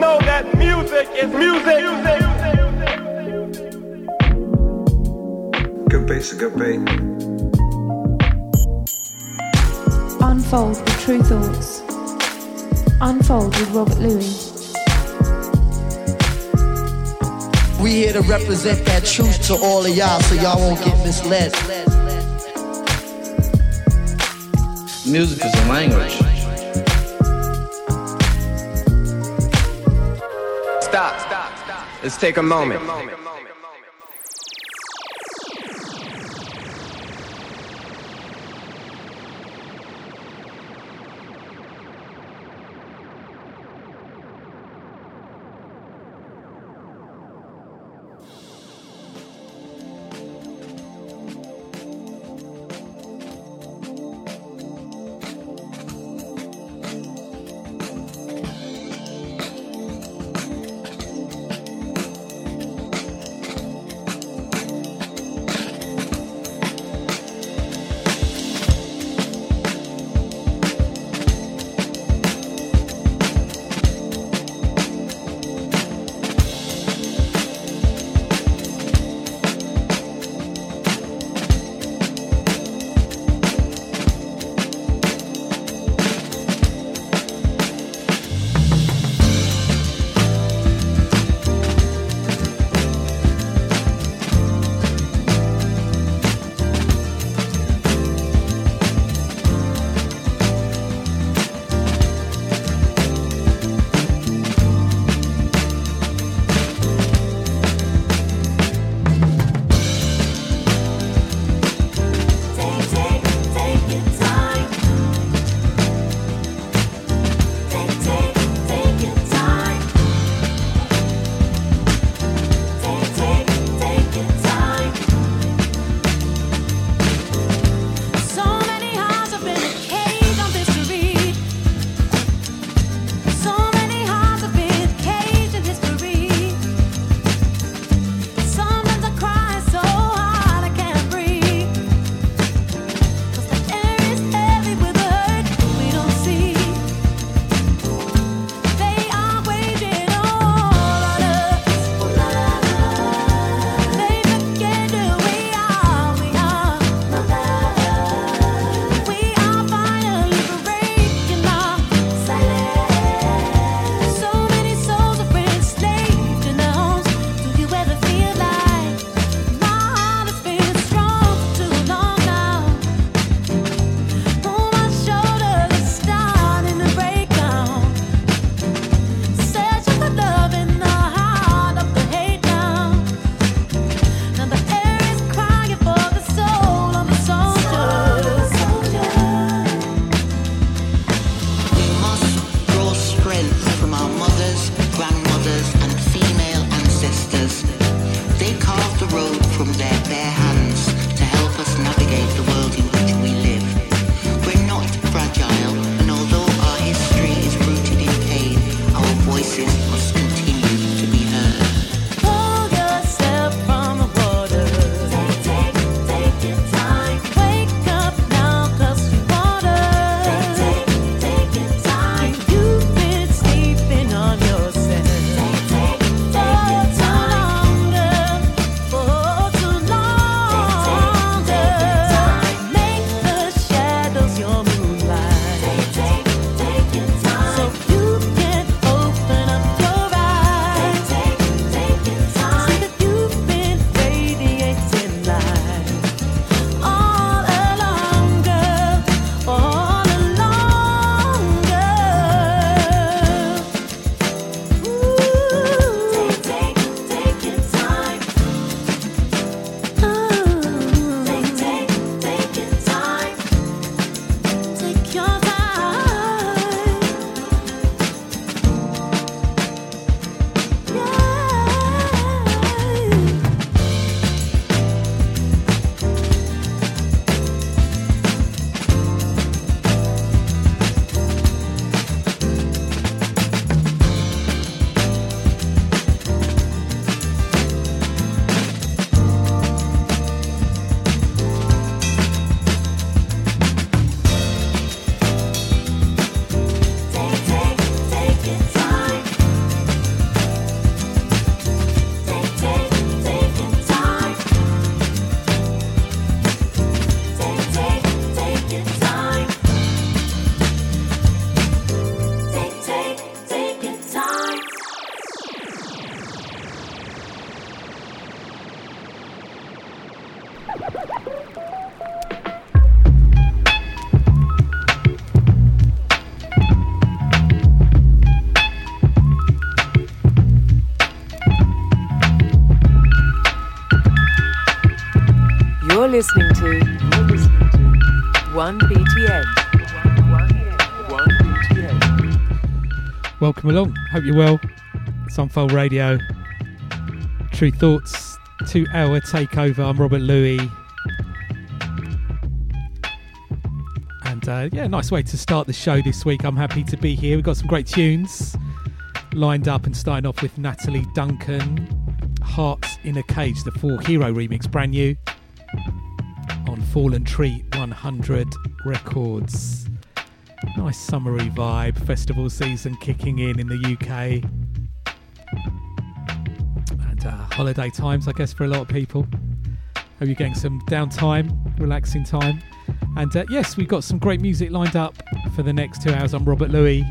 know that music is music. Good bass, good bait. Unfold with Tru Thoughts. Unfold with Robert Luis. We here to represent that truth to all of y'all so y'all won't get misled. Music is a language. Let's take a moment. You're listening to, you're listening to 1BTN. 1BTN. Welcome along. Hope you're well. It's Unfold Radio. Tru Thoughts, two hour takeover. I'm Robert Luis. And uh, yeah, nice way to start the show this week. I'm happy to be here. We've got some great tunes lined up and starting off with Natalie Duncan, Hearts in a Cage, the Four Hero remix, brand new Fallen Tree 100 Records. Nice summery vibe, festival season kicking in in the UK. And uh, holiday times, I guess, for a lot of people. Hope you're getting some downtime, relaxing time. And uh, yes, we've got some great music lined up for the next two hours. I'm Robert Luis.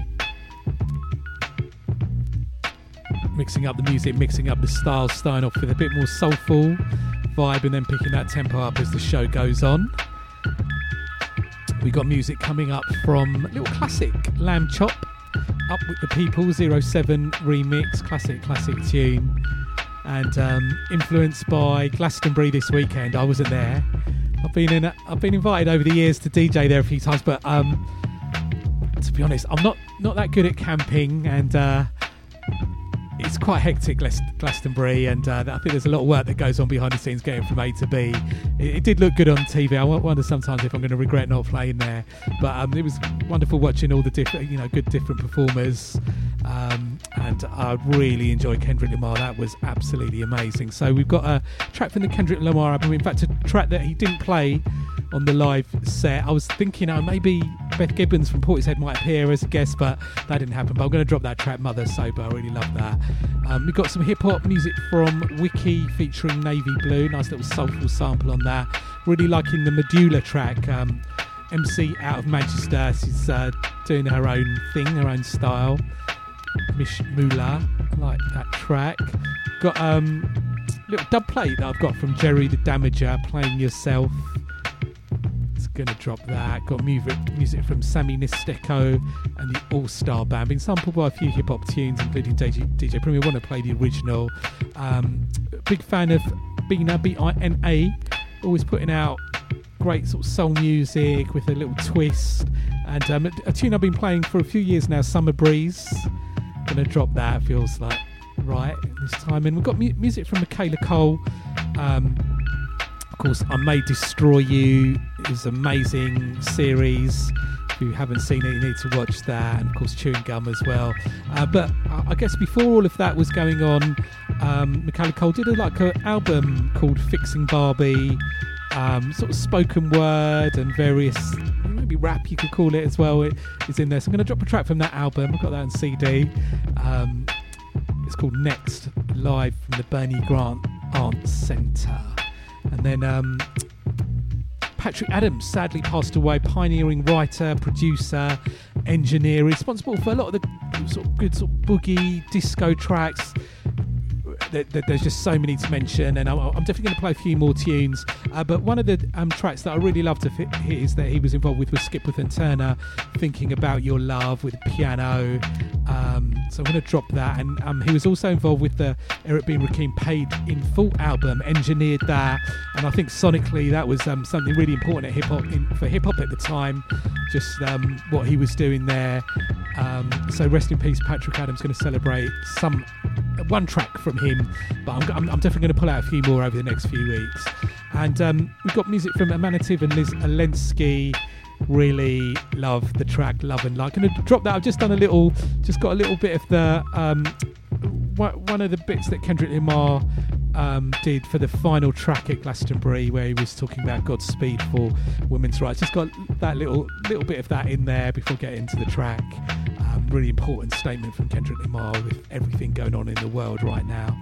Mixing up the music, mixing up the styles, starting off with a bit more soulful vibe and then picking that tempo up as the show goes on. We got music coming up from little classic Lambchop, Up with the People 07 remix, classic, classic tune, and um, influenced by Glastonbury this weekend. I wasn't there. I've been in. I've been invited over the years to DJ there a few times, but um, to be honest, I'm not not that good at camping, and uh, it's quite hectic, Glastonbury, and uh, I think there's a lot of work that goes on behind the scenes getting from A to B. It, it did look good on TV. I wonder sometimes if I'm going to regret not playing there, but um, it was wonderful watching all the different, you know, good different performers. Um, and I really enjoyed Kendrick Lamar. That was absolutely amazing. So we've got a track from the Kendrick Lamar album. In fact, a track that he didn't play on the live set. I was thinking, oh, maybe Beth Gibbons from Portishead might appear as a guest, but that didn't happen. But I'm going to drop that track, Mother Sober. I really love that. Um, we've got some hip hop music from Wiki featuring Navy Blue. Nice little soulful sample on that. Really liking the Medulla track. Um, MC out of Manchester. She's uh, doing her own thing, her own style. Mish Mula, I like that track. Got um little dub plate that I've got from Jerry the Damager, playing yourself gonna drop that. Got music, music from Sammy Nestico and the All Star Band. Been sampled by a few hip hop tunes, including DJ, DJ Premier. Want to play the original? Um, big fan of Bina B I N A. Always putting out great sort of soul music with a little twist. And um, a tune I've been playing for a few years now, Summer Breeze. Gonna drop that. Feels like right this time. And we've got mu- music from Michaela Coel. Um, of course, I May Destroy You is an amazing series. If you haven't seen it, you need to watch that. And of course, Chewing Gum as well. Uh, but I guess before all of that was going on, um, Michaela Coel did a, like an album called Fixing Barbie. Um, sort of spoken word and various maybe rap you could call it as well it is in there so i'm going to drop a track from that album i've got that on cd um, it's called next live from the bernie grant arts centre and then um, Patrick Adams sadly passed away, pioneering writer, producer, engineer, responsible for a lot of the sort of good sort of boogie disco tracks there's just so many to mention, and I'm, I'm definitely going to play a few more tunes. Uh, but one of the um, tracks that I really love to hear is that he was involved with was Skipworth and Turner, thinking about your love with piano. Um, so I'm going to drop that, and um, he was also involved with the Eric B Rakim Paid in Full album, engineered that, and I think sonically that was um, something really important at hip hop for hip hop at the time. Just um, what he was doing there. Um, so rest in peace, Patrick Adams. Going to celebrate some one track from him, but I'm, I'm, I'm definitely going to pull out a few more over the next few weeks. And um, we've got music from Emanative and Liz Alensky. Really love the track Love and Like. Gonna drop that. I've just done a little, just got a little bit of the um, one of the bits that Kendrick Lamar um, did for the final track at Glastonbury, where he was talking about Godspeed for women's rights. Just got that little little bit of that in there before getting into the track really important statement from Kendrick Lamar with everything going on in the world right now.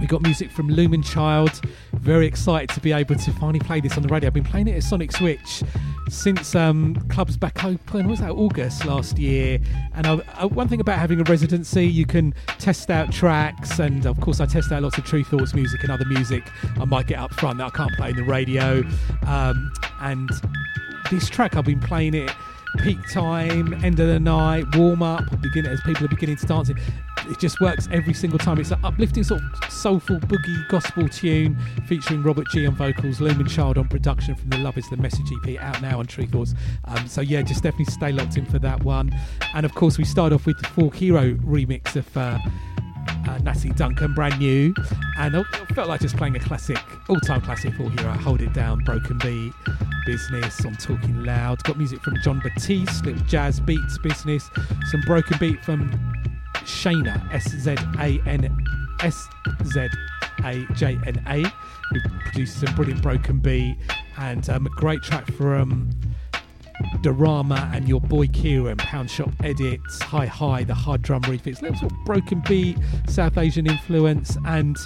We got music from Lumen Child. Very excited to be able to finally play this on the radio. I've been playing it at Sonic Switch since um, clubs back open. Was that August last year? And I, I, one thing about having a residency, you can test out tracks, and of course, I test out lots of Tru Thoughts music and other music I might get up front that I can't play in the radio. Um, and this track, I've been playing it peak time, end of the night, warm up, begin as people are beginning to dance. it just works every single time. It's an uplifting sort of soulful boogie gospel tune featuring Robert G on vocals, Lumen Child on production from the Love Is the Message EP out now on Tru Thoughts. Um, so yeah, just definitely stay locked in for that one. And of course, we start off with the Four Hero remix of. Uh, uh, Natty Duncan, brand new, and it felt like just playing a classic, all-time classic for here. I Hold it down, Broken Beat, Business. I'm talking loud. Got music from Jon Batiste, little jazz beats, Business. Some Broken Beat from Shana, S Z A N S Z A J N A, who produced some brilliant Broken Beat and um, a great track from. Dorama and your boy Kieran, Pound Shop Edits, Hi Hi, the hard drum refits, little sort of broken beat, South Asian influence, and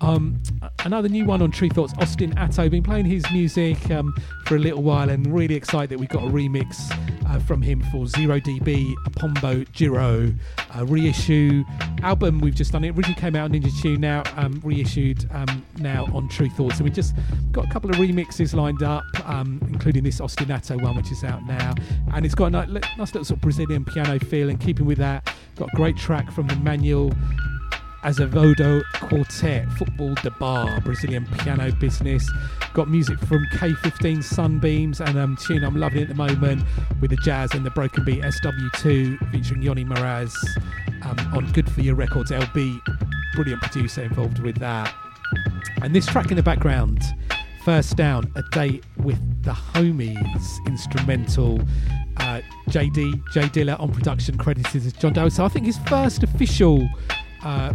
um, another new one on Tru Thoughts, Austin Atto. Been playing his music um, for a little while and really excited that we got a remix uh, from him for Zero DB, Apombo Jiro, uh, reissue album. We've just done it. Originally came out on Ninja Tune, now um, reissued um, now on Tru Thoughts. And we just got a couple of remixes lined up, um, including this Austin Atto one, which is out now. And it's got a nice, nice little sort of Brazilian piano feel. And keeping with that, got a great track from the Manuel Azevedo Quartet, Football de Bar, Brazilian piano business. Got music from K15 Sunbeams and um, tune I'm loving at the moment with the jazz and the broken beat SW2 featuring Yoni Moraz um, on Good For Your Records LB. Brilliant producer involved with that. And this track in the background, First Down, A Date with the Homies, instrumental. Uh, JD, J Dilla on production, credited as John Doe. So I think his first official uh,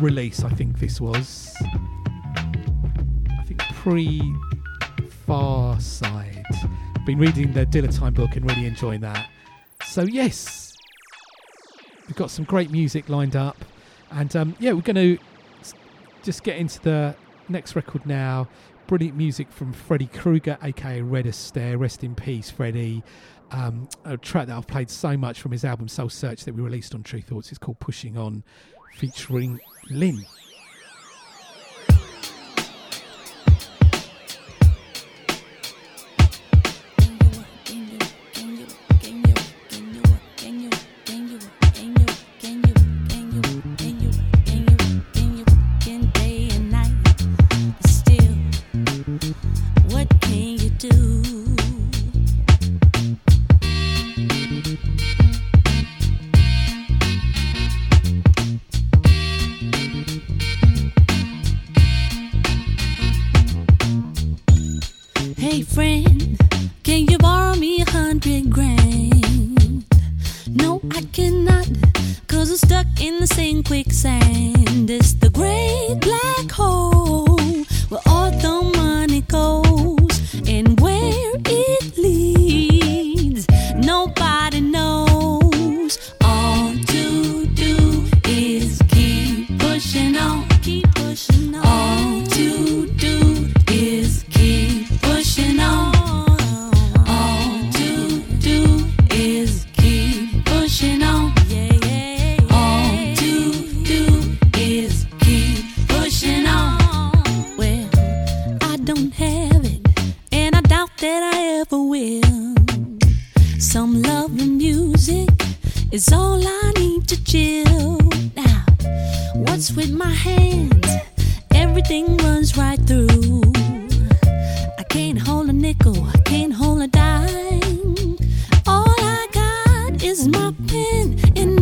release, I think this was. I think pre Pharcyde. Been reading the Dilla book and really enjoying that. So, yes, we've got some great music lined up. And um, yeah, we're going to just get into the next record now. Brilliant music from Freddie Cruger, aka Red Astaire. Rest in peace, Freddie. Um, a track that I've played so much from his album Soul Search that we released on Tru Thoughts. It's called Pushing On featuring Lynn. But still, oh, what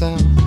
myself.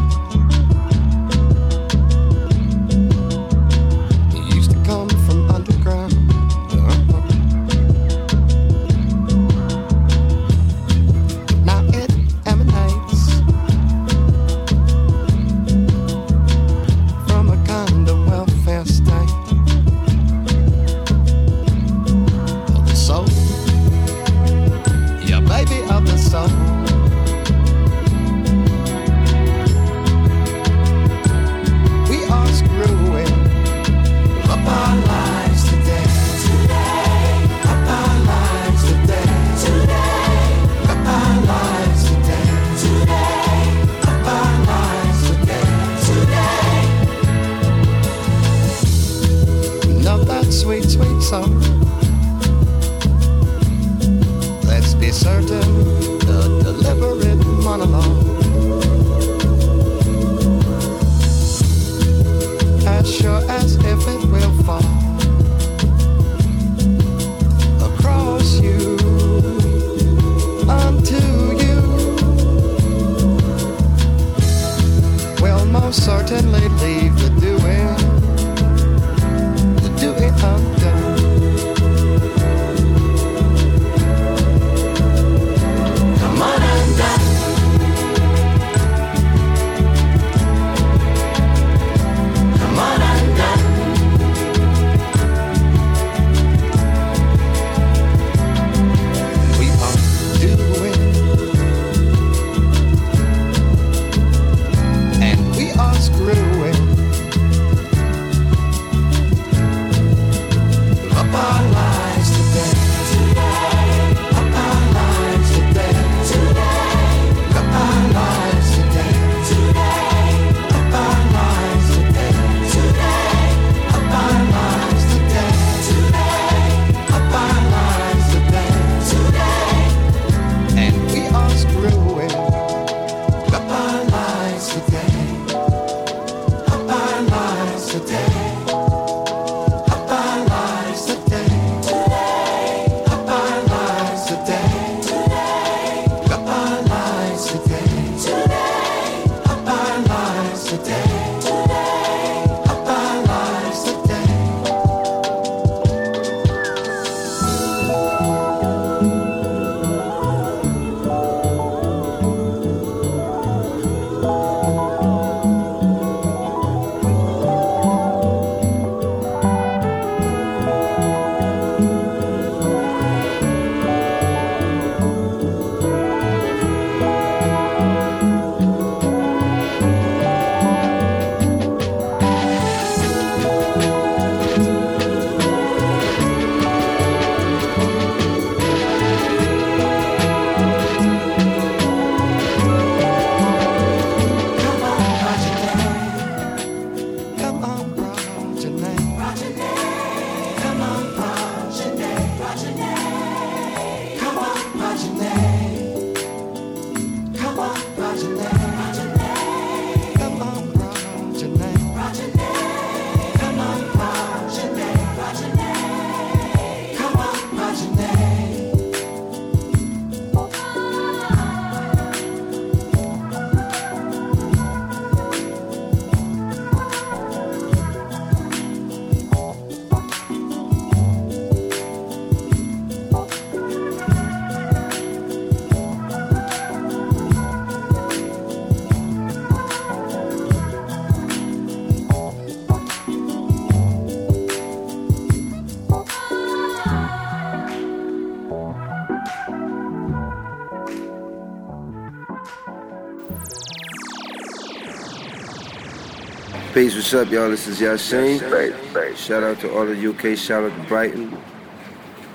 What's up, y'all? This is Yasin. Shout out to all the UK, shout out to Brighton.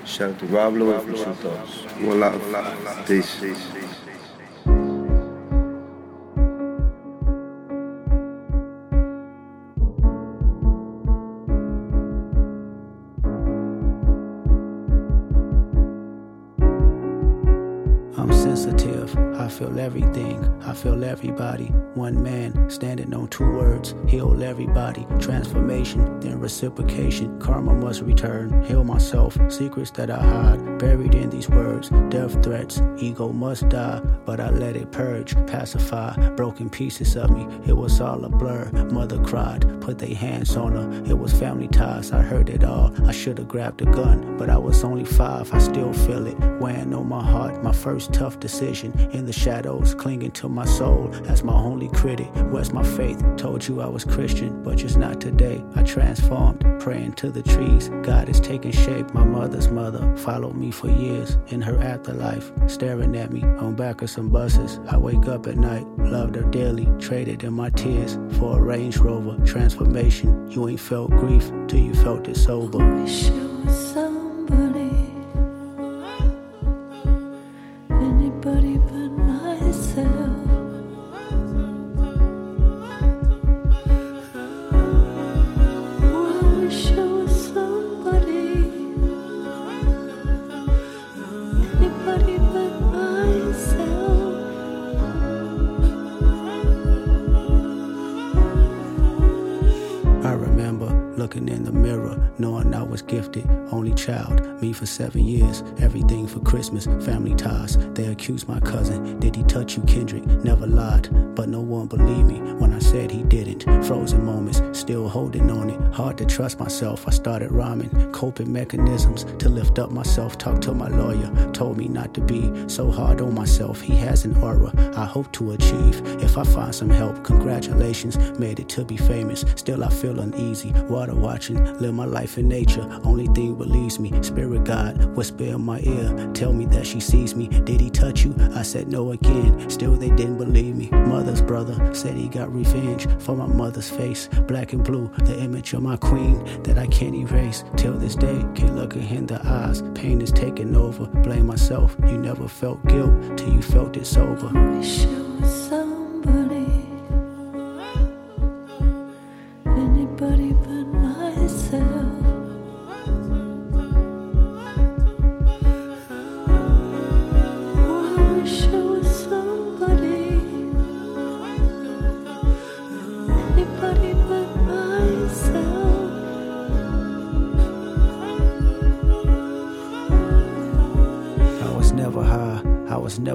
Shout out to Rob Luis from Tru Thoughts. One love. Peace. I'm sensitive. I feel everything. I feel everybody. One man standing on two words. Heal everybody. Transformation, then reciprocation. Karma must return. Heal myself. Secrets that I hide. Buried in these words. Death threats. Ego must die. But I let it purge. Pacify. Broken pieces of me. It was all a blur. Mother cried. Put their hands on her. It was family ties. I heard it all. I should have grabbed a gun. But I was only five. I still feel it. Weighing on my heart. My first tough decision. In the shadows, clinging to my soul as my only critic. Where's my faith? Told you I was Christian, but just not today. I transformed, praying to the trees. God is taking shape. My mother's mother followed me for years in her afterlife, staring at me on back of some buses. I wake up at night, loved her dearly, traded in my tears for a Range Rover transformation. You ain't felt grief till you felt it sober. Christmas, family ties. They accused my cousin, did he touch you, Kendrick? Never lied, but no one believed me when I said he didn't. Frozen moments, still holding on it. Hard to trust myself, I started rhyming, coping mechanisms to lift up myself. Talked to my lawyer, told me not to be so hard on myself. He has an aura I hope to achieve. If I find some help, congratulations, made it to be famous. Still, I feel uneasy. Water watching, live my life in nature. Only thing believes me. Spirit God, whisper in my ear, tell me that she sees me. Did he touch you? I said no again. Still, they didn't believe me. Mother's brother said he got revenge for my mother's face. Black and blue, the image of my queen that I can't erase. Till this day, can't look her in the eyes. Pain is taking over. Blame myself. You never felt guilt till you felt it sober. Wish I was somebody.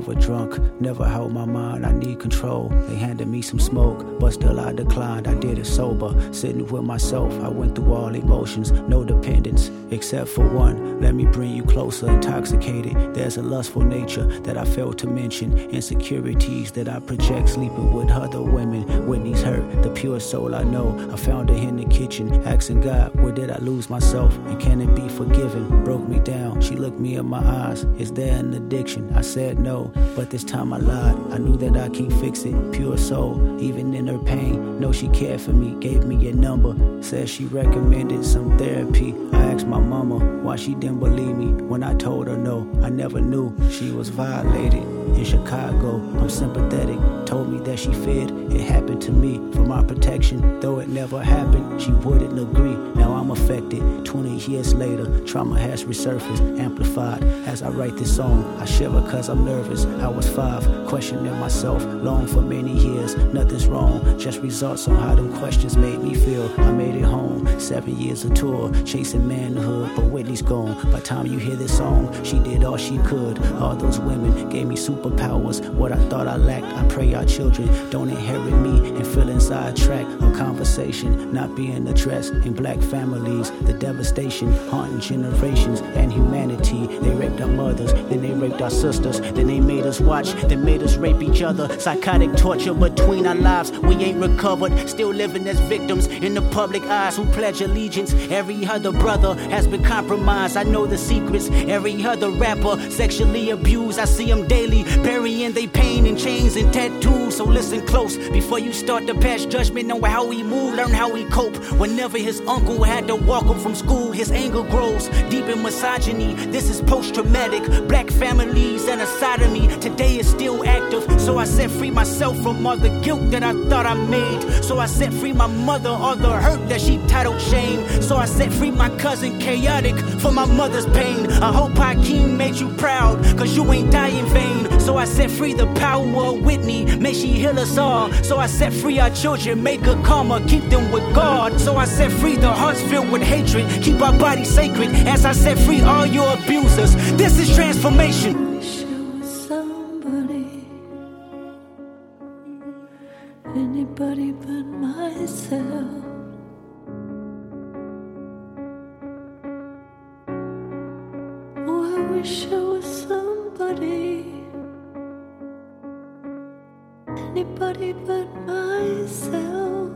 Never drunk, never held my mind, I need control. They handed me some smoke, but still I declined, I did it sober. Sitting with myself, I went through all emotions, no dependence, except for one. Let me bring you closer, intoxicated. There's a lustful nature that I failed to mention, insecurities that I project, sleeping with other women. Whitney's hurt, the pure soul I know. I found her in the kitchen, asking God, where did I lose myself? And can it be forgiven? Broke me down, she looked me in my eyes. Is there an addiction? I said no, but this time I lied. I knew that I can't fix it. Pure soul, even in her pain. Know she cared for me, gave me a number. Said she recommended some therapy. I asked my mama why she didn't believe me when I told her no. I never knew she was violated. In Chicago, I'm sympathetic. Told me that she feared it happened to me for my protection. Though it never happened, she wouldn't agree. Now I'm affected. 20 years later, trauma has resurfaced, amplified. As I write this song, I shiver cause I'm nervous. I was five, questioning myself long for many years. Nothing's wrong, just results on how them questions made me feel. I made it home, seven years of tour, chasing manhood, but Whitney's gone. By time you hear this song, she did all she could. All those women gave me superpowers. What I thought I lacked, I pray our children don't inherit me and feel inside track of conversation not being addressed in black families. The devastation haunting generations and humanity. They raped our mothers, then they raped our sisters, then they made us watch, then made us rape each other. Psychotic torture between our lives. We ain't recovered, still living as victims in the public eyes who pledge allegiance. Every other brother has been compromised. I know the secrets. Every other rapper sexually abused. I see them daily, burying they pain in chains and tattoos. So listen close. Before you start to pass judgment, on how he move, learn how he cope. Whenever his uncle had to walk him from school, his anger grows deep in misogyny. This is post traumatic. Black families and a side me today is still active. So I set free myself from all the guilt that I thought I made. So I set free my mother, all the hurt that she titled shame. So I set free my cousin, chaotic, for my mother's pain. I hope Hakeem made you proud, cause you ain't die in vain. So I set free the power of Whitney, may she heal us all. So I set free our children, make a karma, keep them with God. So I set free the hearts filled with hatred, keep our bodies sacred. As I set free all your abusers, this is transformation. Anybody but myself. Oh, I wish I was somebody, anybody but myself.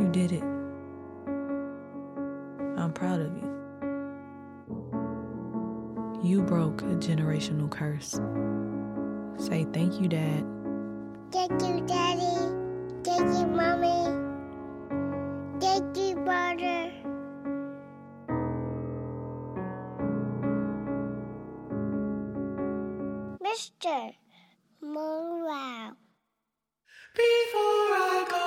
You did it. I'm proud of you. You broke a generational curse. Say thank you, Dad. Thank you, Daddy. Thank you, Mommy. Thank you, brother. Mr. Monroe. Before I go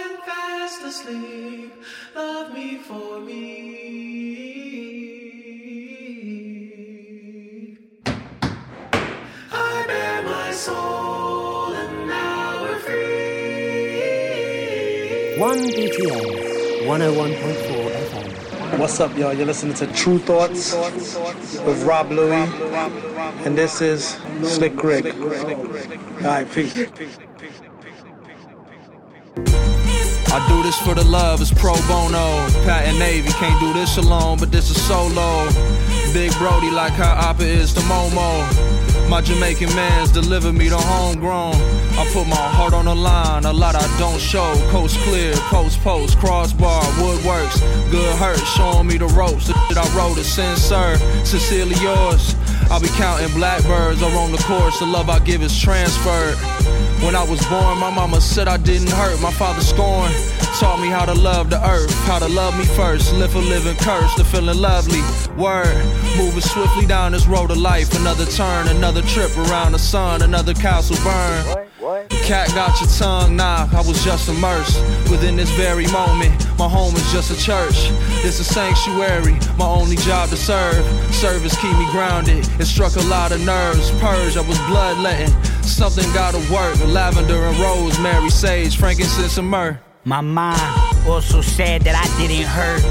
and fast asleep, love me for me. I bear my soul and now we're free. 1 BTN, 101.4 FM. What's up, y'all? You're listening to Tru Thoughts with Rob Louie, and this is Slick Rick. All right, peace. I do this for the love, it's pro bono. Pat and Navy can't do this alone, but this is solo. Big Brody like how Oppa is to Momo. My Jamaican mans deliver me the homegrown. I put my heart on the line, a lot I don't show. Coast clear, post post, crossbar, woodworks. Good hurt, showing me the ropes. The shit I wrote is sincere, sincerely yours. I'll be counting blackbirds or on the course. The love I give is transferred. When I was born, my mama said I didn't hurt. My father scorned, taught me how to love the earth, how to love me first. Live a living curse, to feeling lovely. Word, moving swiftly down this road of life. Another turn, another trip around the sun, another castle burn. Cat got your tongue, nah, I was just immersed within this very moment. My home is just a church, it's a sanctuary, my only job to serve. Service keep me grounded, it struck a lot of nerves. Purge, I was bloodletting, something gotta work. Lavender and rosemary, sage, frankincense and myrrh. My mom also said that I didn't hurt.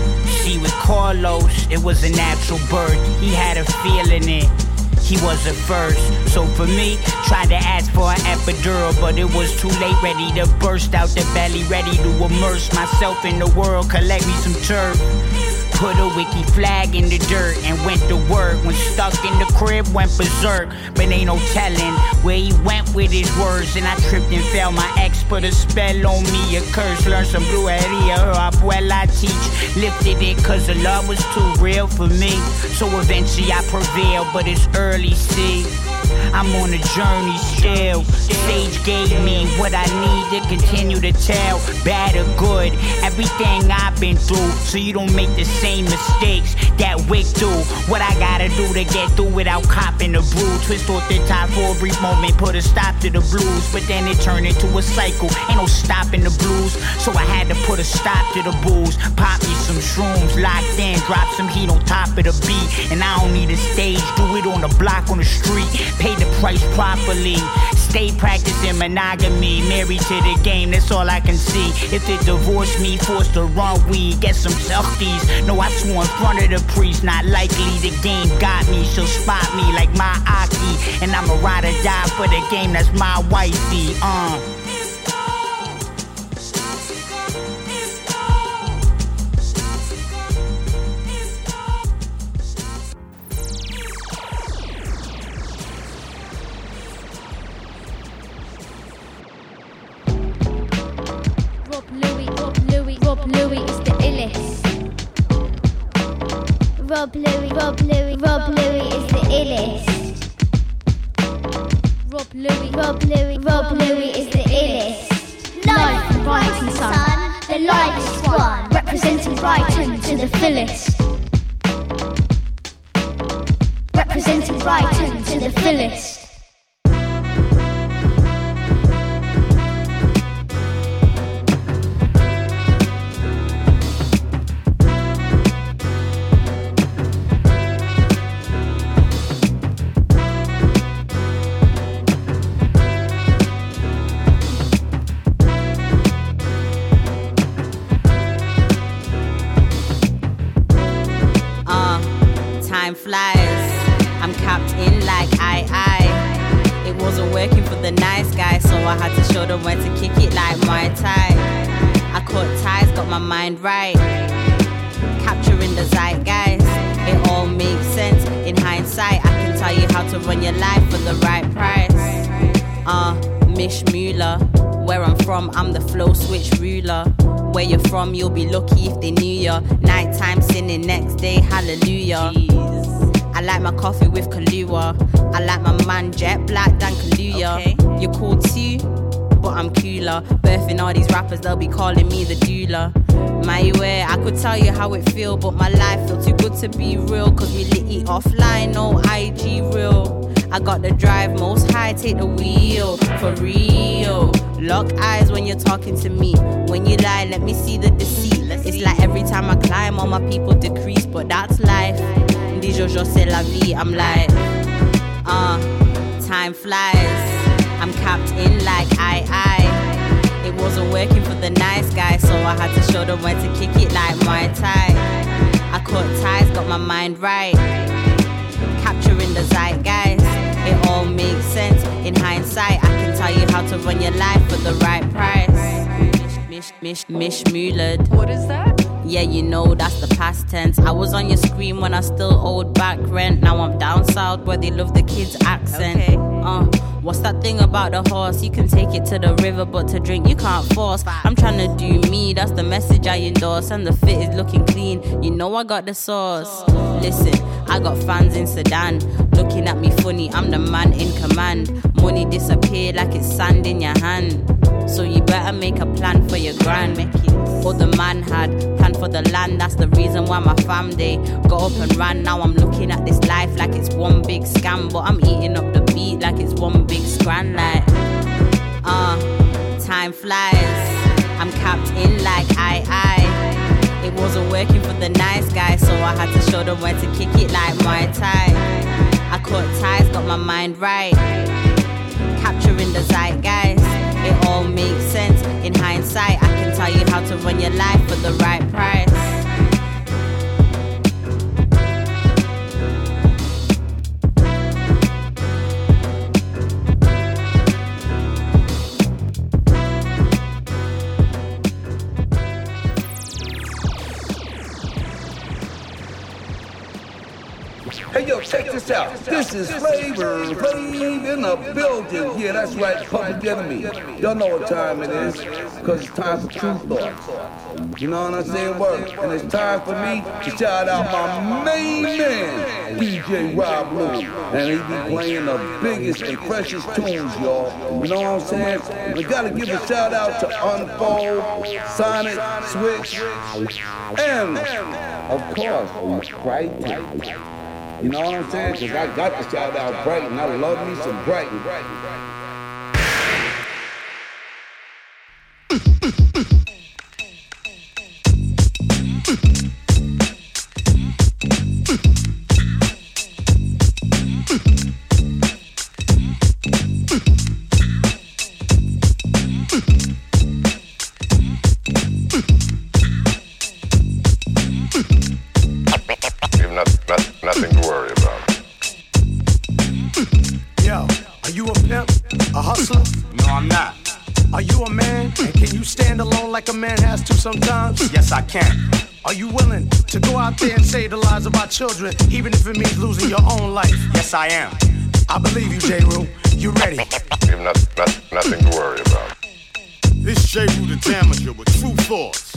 See, with Carlos, it was a natural birth. He had a feeling it. He was the first. So for me, tried to ask for an epidural, but it was too late. Ready to burst out the belly, ready to immerse myself in the world, collect me some turf. Put a wiki flag in the dirt and went to work. When stuck in the crib, went berserk. But ain't no telling where he went with his words. And I tripped and fell. My ex put a spell on me, a curse. Learned some brujeria, her abuela teach. Lifted it cause the love was too real for me. So eventually I prevailed, but it's early, see. I'm on a journey still. Sage gave me what I need to continue to tell. Bad or good, everything I've been through. So you don't make the same mistakes that Wick do. What I gotta do to get through without copping the bruise. Twist off the tie for a brief moment, put a stop to the blues. But then it turned into a cycle. Ain't no stopping the blues. So I had to put a stop to the booze. Pop me some shrooms, locked in, drop some heat on top of the beat. And I don't need a stage, do it on the block, on the street. Pay the price properly. Stay practicing monogamy. Married to the game, that's all I can see. If they divorce me, forced to wrong weed, get some selfies. No, I swore in front of the priest, not likely. The game got me, she'll spot me like my Aki. And I'ma ride or die for the game, that's my wifey. Uh. Louis, Louis, is the illest. Rob Luis, Rob Louie, Rob Louie is the illest. Rob Luis, Rob Louie, Rob Louie is the illest. Life from Brighton, son, the lightest one, representing Brighton to the fullest. Representing Brighton to the fullest. Flies. I'm capped in like I I. It wasn't working for the nice guy, so I had to show them when to kick it like my Thai. I caught ties, got my mind right. Capturing the zeitgeist. It all makes sense in hindsight. I can tell you how to run your life for the right price. Uh, Mish Mueller. Where I'm from, I'm the flow switch ruler. Where you're from, you'll be lucky if they knew ya. Nighttime sinning, next day, hallelujah. I like my coffee with Kahlua. I like my man jet black than Kaluuya. You're cool too, but I'm cooler. Birthing all these rappers, they'll be calling me the doula. My way, I could tell you how it feel, but my life feel too good to be real. Cause we lit it offline, no IG real. I got the drive most high, take the wheel for real. Lock eyes when you're talking to me. When you lie, let me see the deceit. It's like every time I climb, all my people decrease, but that's life. Jojo, c'est la vie. I'm like, uh, time flies. I'm capped in like I I. It wasn't working for the nice guy, so I had to show them when to kick it like my Thai. I caught ties, got my mind right. Capturing the zeitgeist. It all makes sense in hindsight. I can tell you how to run your life for the right price. Mish, mish, mish, mullered. What is that? Yeah, you know that's the past tense. I was on your screen when I still owed back rent. Now I'm down south where they love the kids' accent. Uh, what's that thing about the horse? You can take it to the river, but to drink you can't force. I'm trying to do me, that's the message I endorse. And the fit is looking clean. You know I got the sauce. Listen, I got fans in Sudan looking at me funny. I'm the man in command. Money disappear like it's sand in your hand. So you better make a plan for your grand. Make it. Or the man had plan for the land. That's the reason why my fam they got up and ran. Now I'm looking at this life like it's one big scam, but I'm eating up the beat like it's one big scran. Like, uh, time flies. I'm capped in like I I. It wasn't working for the nice guy, so I had to show them where to kick it like my tie. I caught ties, got my mind right. Capturing the zeitgeist. All makes sense in hindsight. I can tell you how to run your life for the right price. Hey yo, check this out. This is Flavor Flav in the building. Yeah, that's right, Public Enemy. Y'all know what time it is, cause it's time for Tru Thoughts. You know what I'm saying? Word. And it's time for me to shout out my main man, DJ Rob Louie. And he be playing the biggest and freshest tunes, y'all. You know what I'm saying? We gotta give a shout out to Unfold, Sonic, Switch, and of course, Brighton. You know what I'm saying? Because I got to shout out Brighton. I love me some Brighton. A hustler? No, I'm not. Are you a man? And can you stand alone like a man has to sometimes? Yes, I can. Are you willing to go out there and save the lives of our children, even if it means losing your own life? Yes, I am. I believe you, Jeru. You ready? You've not, not, nothing to worry about. It's Jeru the Damaja with Tru Thoughts.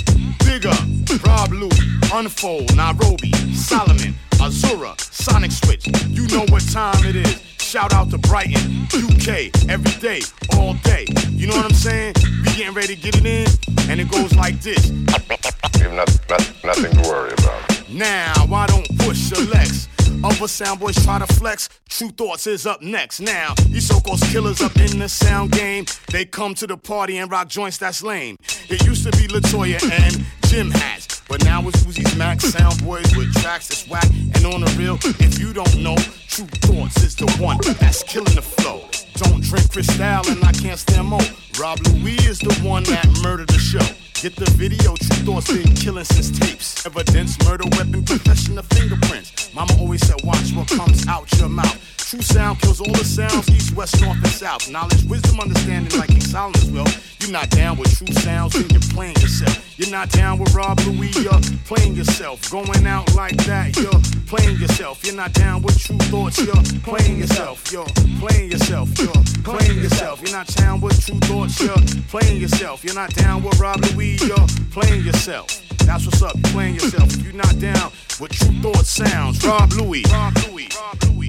Big up, Rob Louie, Unfold, Nairobi, Solomon, Azura, Sonic Switch. You know what time it is. Shout out to Brighton, UK, every day, all day. You know what I'm saying? We getting ready to get it in, and it goes like this. You have not, not, nothing to worry about. Now, I don't push Lex. Other sound boys try to flex. Tru Thoughts is up next. Now, these so-called killers up in the sound game. They come to the party and rock joints that's lame. It used to be Latoya and Jim Hats. But now it's Uzi's Max sound boys with tracks that's whack. And on the real, if you don't know, Tru Thoughts is the one that's killing the flow. Don't drink Cristal and I can't stand more. Rob Luis is the one that murdered the show. Get the video, Tru Thoughts been killing since tapes. Evidence, murder, weapon, confession of fingerprints. Mama always said, watch what comes out your mouth. True sound kills all the sounds, east, west, north, and south. Knowledge, wisdom, understanding, like King Solomon's will. You're not down with true sounds, you're playing yourself. You're not down with Rob Luis, you're playing yourself. Going out like that, you're playing yourself. You're not down with Tru Thoughts, you're playing yourself. You're playing yourself, you're playing yourself. You're not down with Tru Thoughts, you're playing yourself. You're not down with Rob Luis, you're playing yourself. That's what's up, you're playing yourself. You're not down with Tru Thoughts sounds, Rob Luis. Rob Luis. Rob Luis.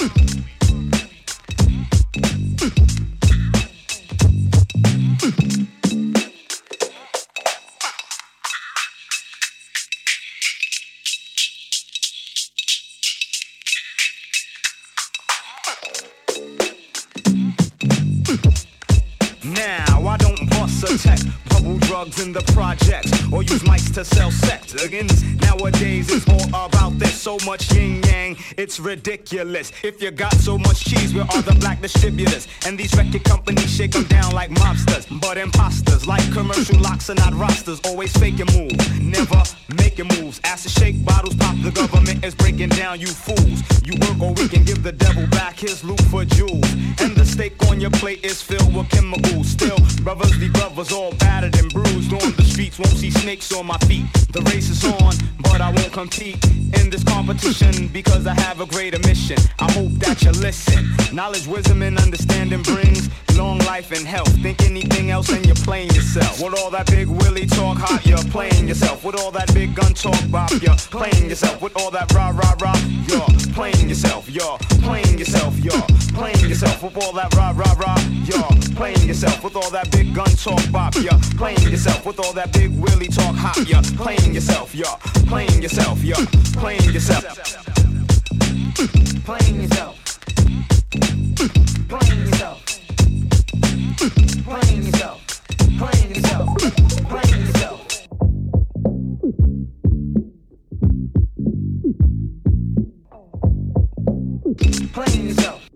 Now I tech, bubble drugs in the projects, or use mics to sell sex. Nowadays it's all about this. So much yin yang, it's ridiculous. If you got so much cheese, where are the black distributors? And these record companies shake them down like mobsters, but imposters like commercial locks are not rosters. Always faking moves, never making moves. Acid shake bottles pop. The government is breaking down you fools. You work or we can give the devil back his loot for jewels. And the steak on your plate is filled with chemicals. Still, brothers be brothers all battered and bruised on the streets. Won't see snakes on my feet. The race is on, but I won't compete in this competition because I have a greater mission. I hope that you listen. Knowledge, wisdom, and understanding brings long life and health. Think anything else and you're playing yourself. With all that big willy talk hot, you're playing yourself. With all that big gun talk bop, you're playing yourself. With all that rah rah rah, you're playing yourself. You're playing yourself. You're playing yourself. With all that rah rah rah, you're playing yourself. With all that big gun talk bop, you're playing yourself. With all that big willy talk hot, you're playing yourself. You're playing yourself. You're playing yourself. Playing yourself. Playing yourself. Playing yourself. Playing yourself. Playing yourself. Playing yourself. Playing yourself.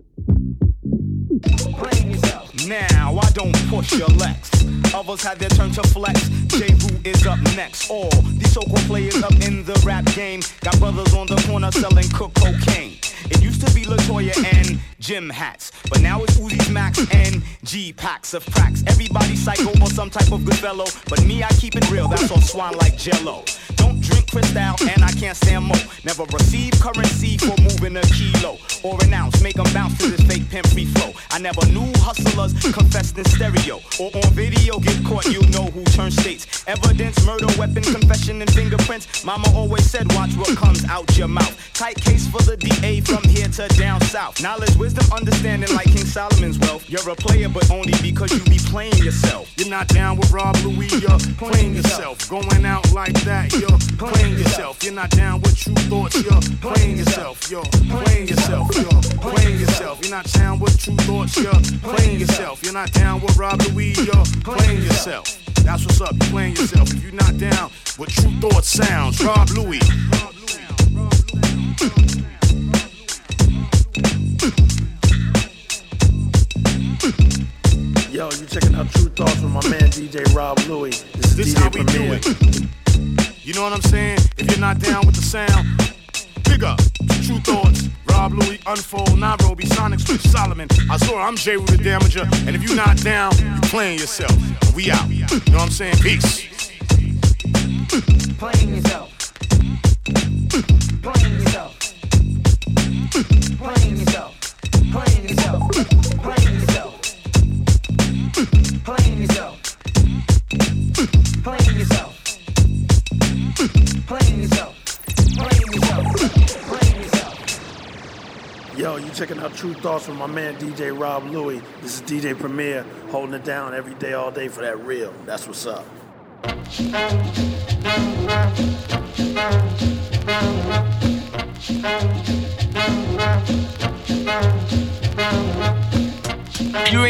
Now I don't push your lex. Others had their turn to flex. Jeru is up next. All these so-called players up in the rap game got brothers on the corner selling cook cocaine. It used to be Latoya and Jim hats, but now it's Uzi's Max and G packs of cracks. Everybody psycho or some type of good fellow, but me I keep it real. That's all swine like Jello. Don't drink Cristal and I can't stand mo. Never receive currency for moving a kilo or an ounce. Make 'em bounce to this fake pimp flow. I never knew hustlers confessed in stereo or on video. Get caught, you know who turns states. Evidence, murder, weapon, confession, and fingerprints. Mama always said, watch what comes out your mouth. Tight case for the DA from here to down south. Knowledge, wisdom, understanding like King Solomon's wealth. You're a player, but only because you be playing yourself. You're not down with Rob Luis, you're playing yourself. Going out like that, you're playing yourself. You're not down with Tru Thoughts, you're playing yourself. You're playing yourself, you're playing yourself. You're not down with Tru Thoughts, you're playing yourself. You're not down with Rob Luis, you're playing yourself. That's what's up, you're playing yourself. If you're not down with Tru Thoughts sounds, Rob Luis. Yo, you checking out Tru Thoughts with my man DJ Rob Louie. This is This DJ how we do it. You know what I'm saying? If you're not down with the sound, big up. Tru Thoughts, Rob Luis, Unfold, Nairobi, Sonic Switch, Solomon, Azora, I'm Jeru the Damaja. And if you're not down, you're playing yourself. We out. You know what I'm saying? Peace. Playing yourself. Playing yourself. Playing yourself. Playing yourself. Playing yourself. Yo, you checking out Tru Thoughts from my man DJ Rob Louie. This is DJ Premier holding it down every day, all day for that real. That's what's up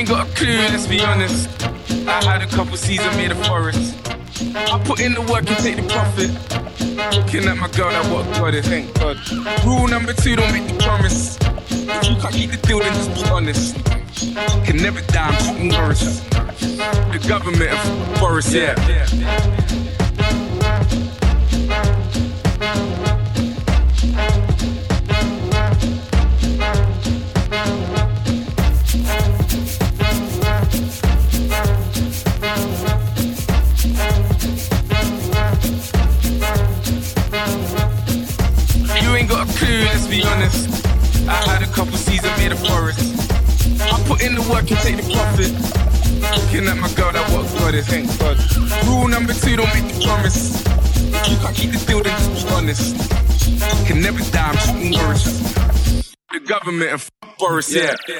ain't got a clue, let's be honest. I had a couple seasons made a forest. I put in the work and take the profit. Looking at my girl, that what God is, thank God. Rule number two, don't make the promise. If you can't keep the deal, then just be honest. Can never die, I'm Norris. The government of forest, yeah. You be honest. I had a couple seasons made a forest. I put in the work and take the profit. Looking at my girl, that what God is, thank God. Rule number two, don't make the promise. You can't keep the deal, then just be honest. Can never die, I'm Chuck Norris. The government of forest, yeah. You're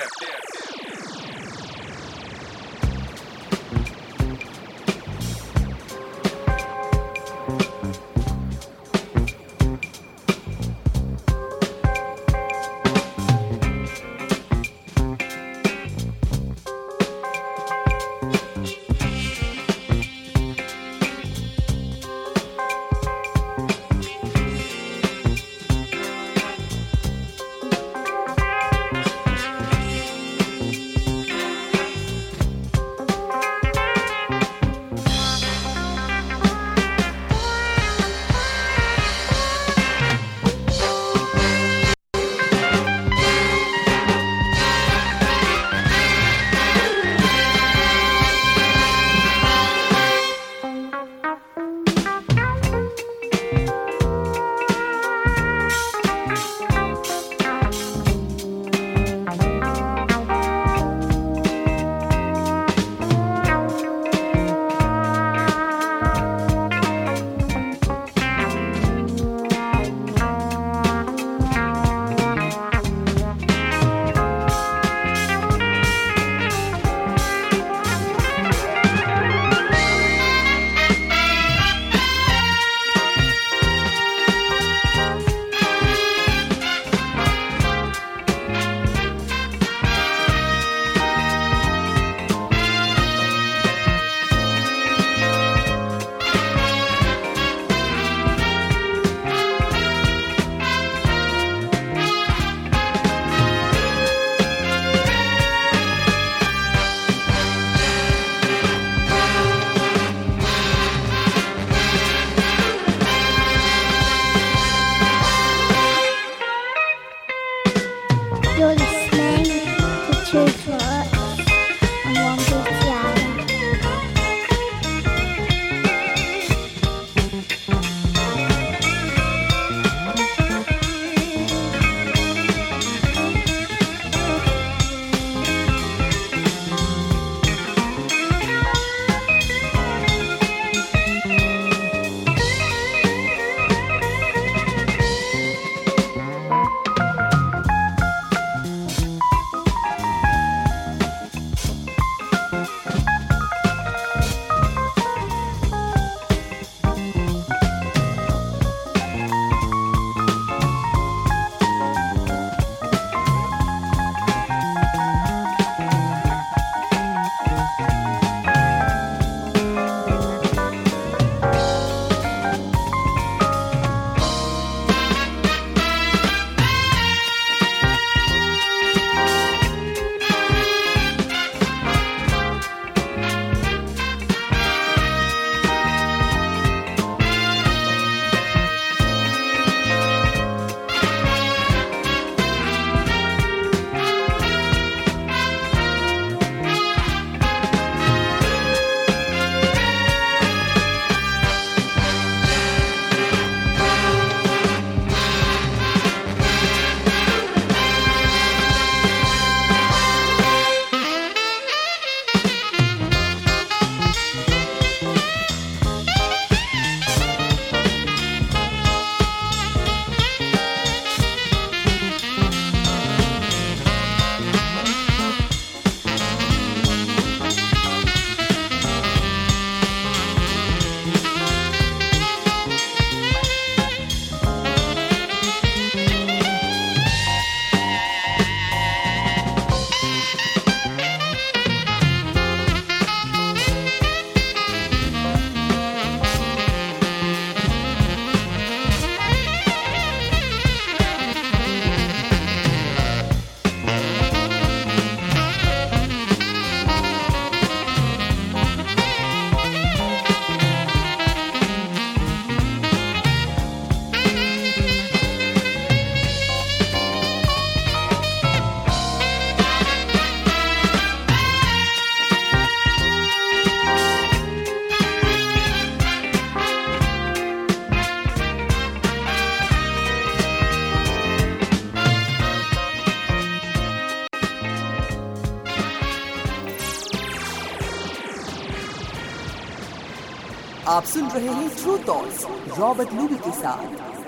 आप सुन रहे हैं true talks Robert Luby के साथ।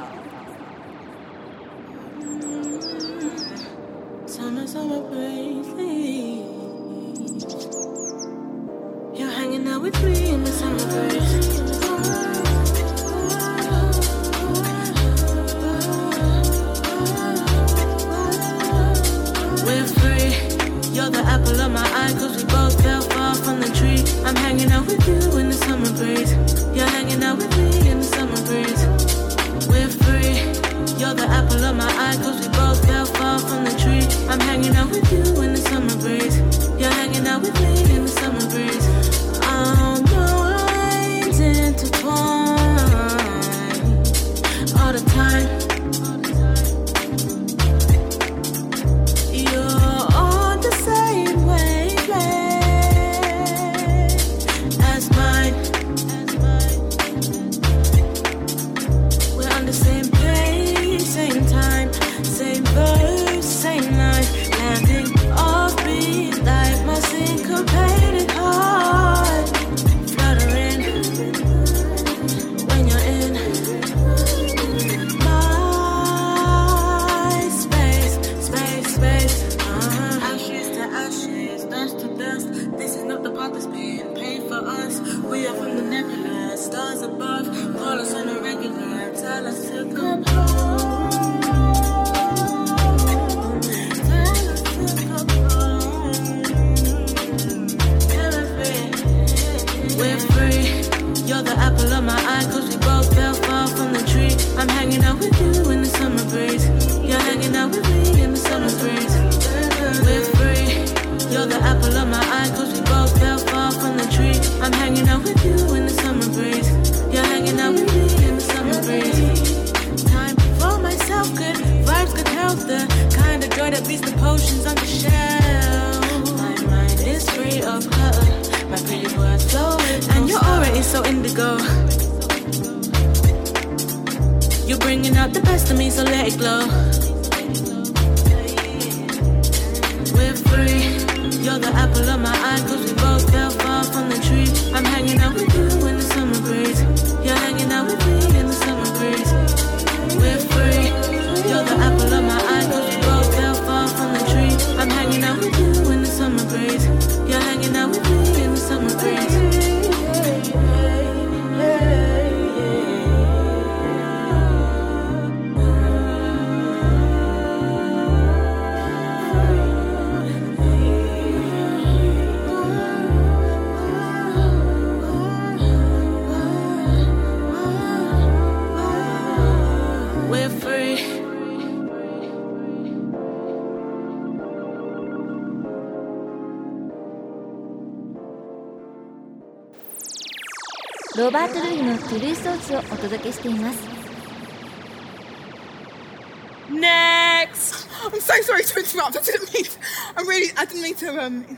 ゥルーストーツをお届けしています Next. I'm so sorry to interrupt. I didn't mean. I really. I didn't mean to. Um.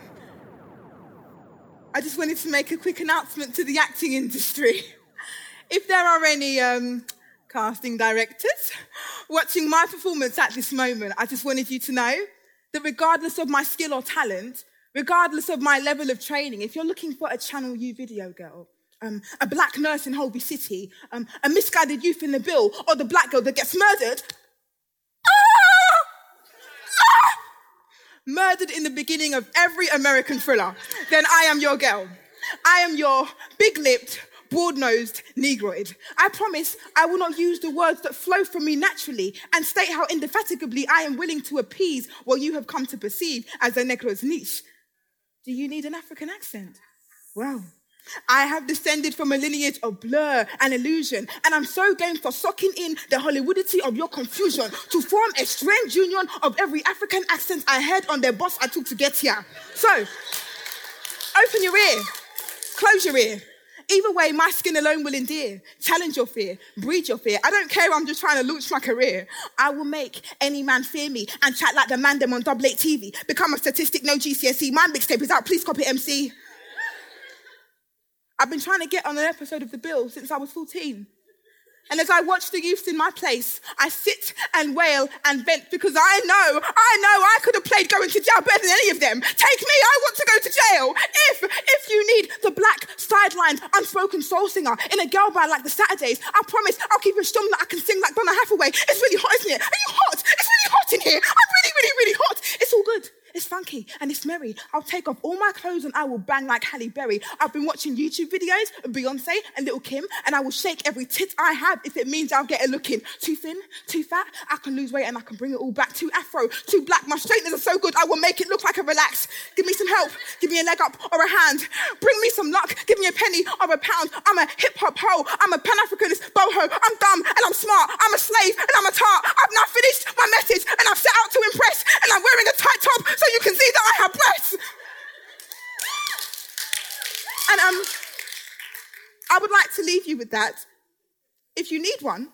I just wanted to make a quick announcement to the acting industry. If there are any um, casting directors watching my performance at this moment, I just wanted you to know that regardless of my skill or talent, regardless of my level of training, if you're looking for a Channel U video girl, um, a black nurse in Holby City, um, a misguided youth in the bill, or the black girl that gets murdered, murdered in the beginning of every American thriller, then I am your girl. I am your big lipped, broad nosed Negroid. I promise I will not use the words that flow from me naturally and state how indefatigably I am willing to appease what you have come to perceive as a Negro's niche. Do you need an African accent? Well, I have descended from a lineage of blur and illusion, and I'm so game for sucking in the Hollywoodity of your confusion to form a strange union of every African accent I heard on the bus I took to get here. So, open your ear, close your ear. Either way, my skin alone will endear. Challenge your fear, breed your fear. I don't care, I'm just trying to launch my career. I will make any man fear me and chat like the man them on double eight TV. Become a statistic, no GCSE. My mixtape is out, please copy MC. I've been trying to get on an episode of The Bill since I was 14. And as I watch the youths in my place, I sit and wail and vent because I know, I know I could have played going to jail better than any of them. Take me, I want to go to jail. If, if you need the black sidelined unspoken soul singer in a girl band like the Saturdays. I promise I'll keep it strong that I can sing like Donny Hathaway. It's really hot, isn't it? Are you hot? It's really hot in here. I'm really, really, really hot. It's all good. It's funky and it's merry. I'll take off all my clothes and I will bang like Halle Berry. I've been watching YouTube videos of Beyonce and Little Kim, and I will shake every tit I have if it means I'll get a look in. Too thin, too fat, I can lose weight and I can bring it all back. Too afro, too black, my straighteners are so good, I will make it look like a relax. Give me some help, give me a leg up or a hand. Bring me some luck, give me a penny or a pound. I'm a hip hop hoe, I'm a Pan Africanist boho. I'm dumb and I'm smart, I'm a slave and I'm a tart. I've now finished my message and I've set out to impress, and I'm wearing a tight top so you can see that I have breasts. And um, I would like to leave you with that. If you need one,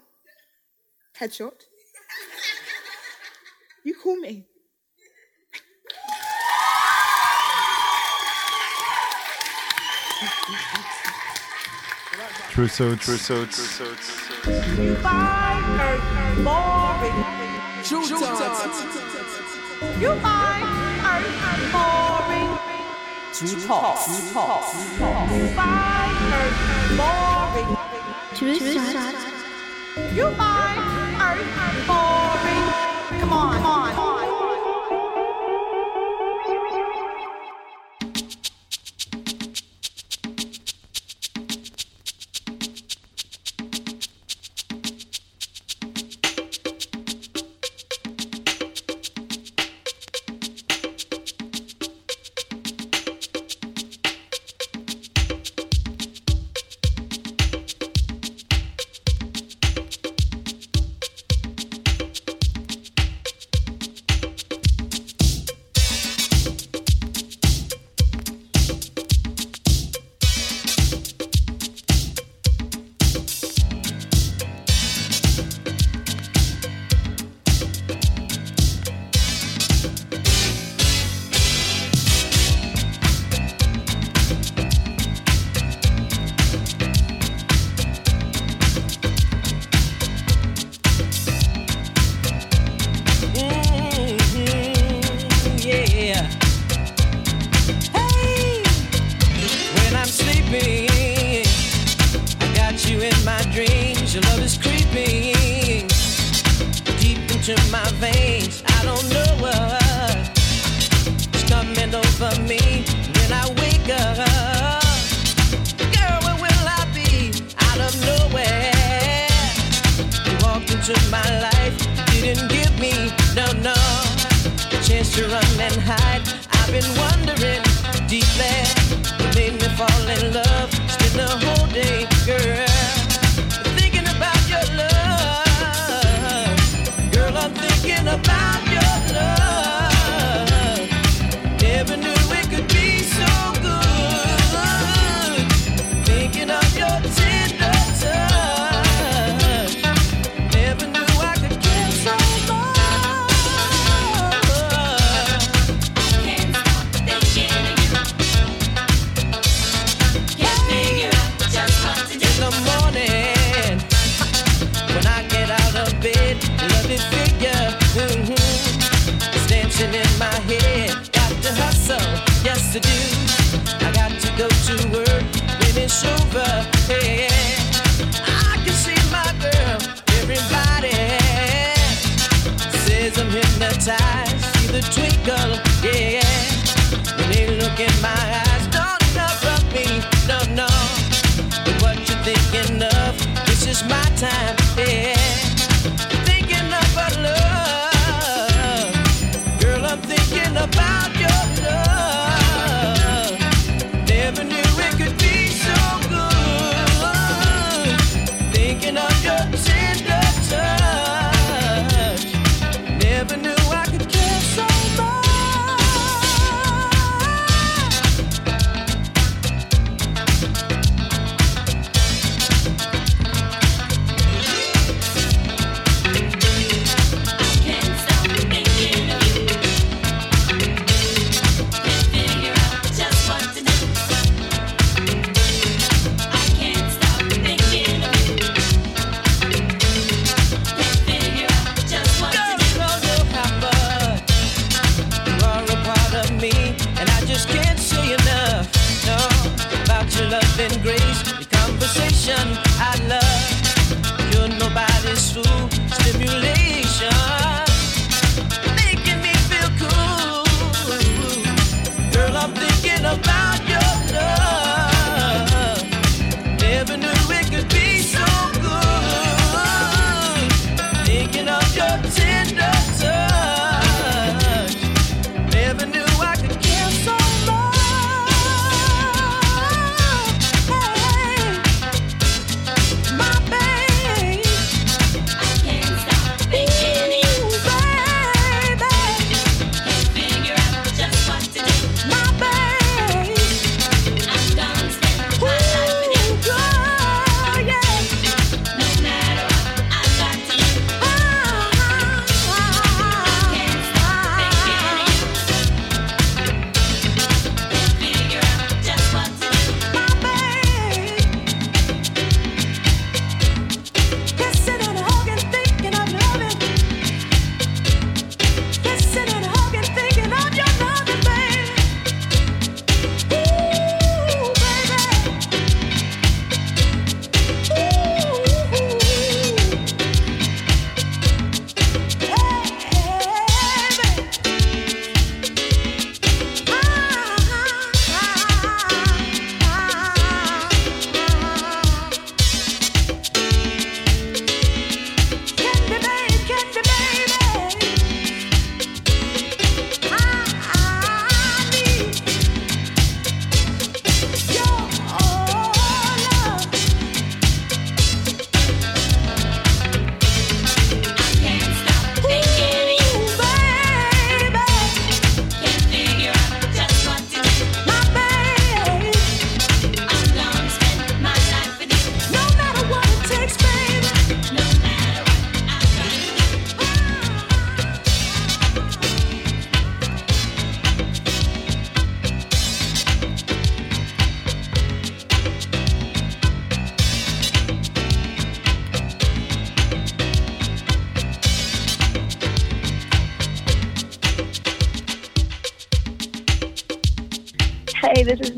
headshot, you call me. Trousseau, trousseau, trousseau, trousseau. You find her boring. Tru Thoughts. You find her boring. True talks. True talks. True talks. You find her boring. You find her boring. Come on, come on,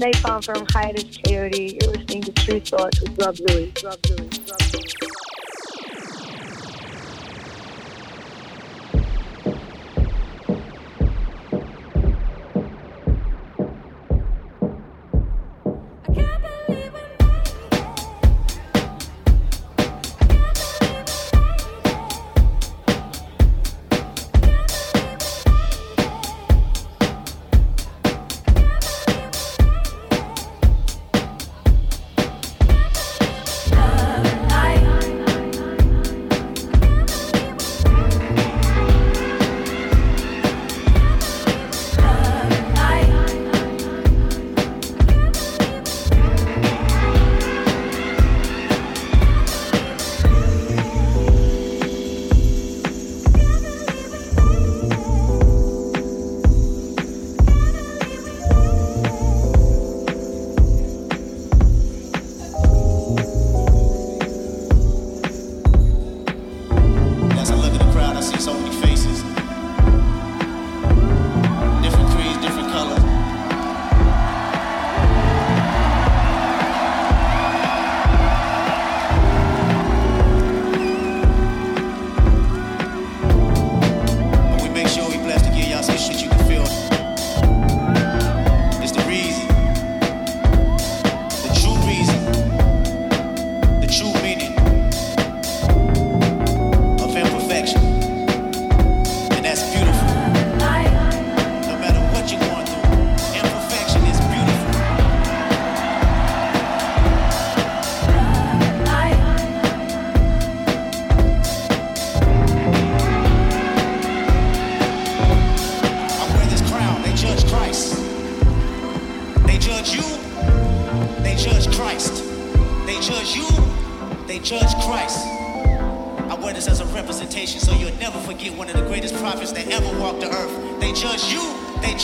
Napalm from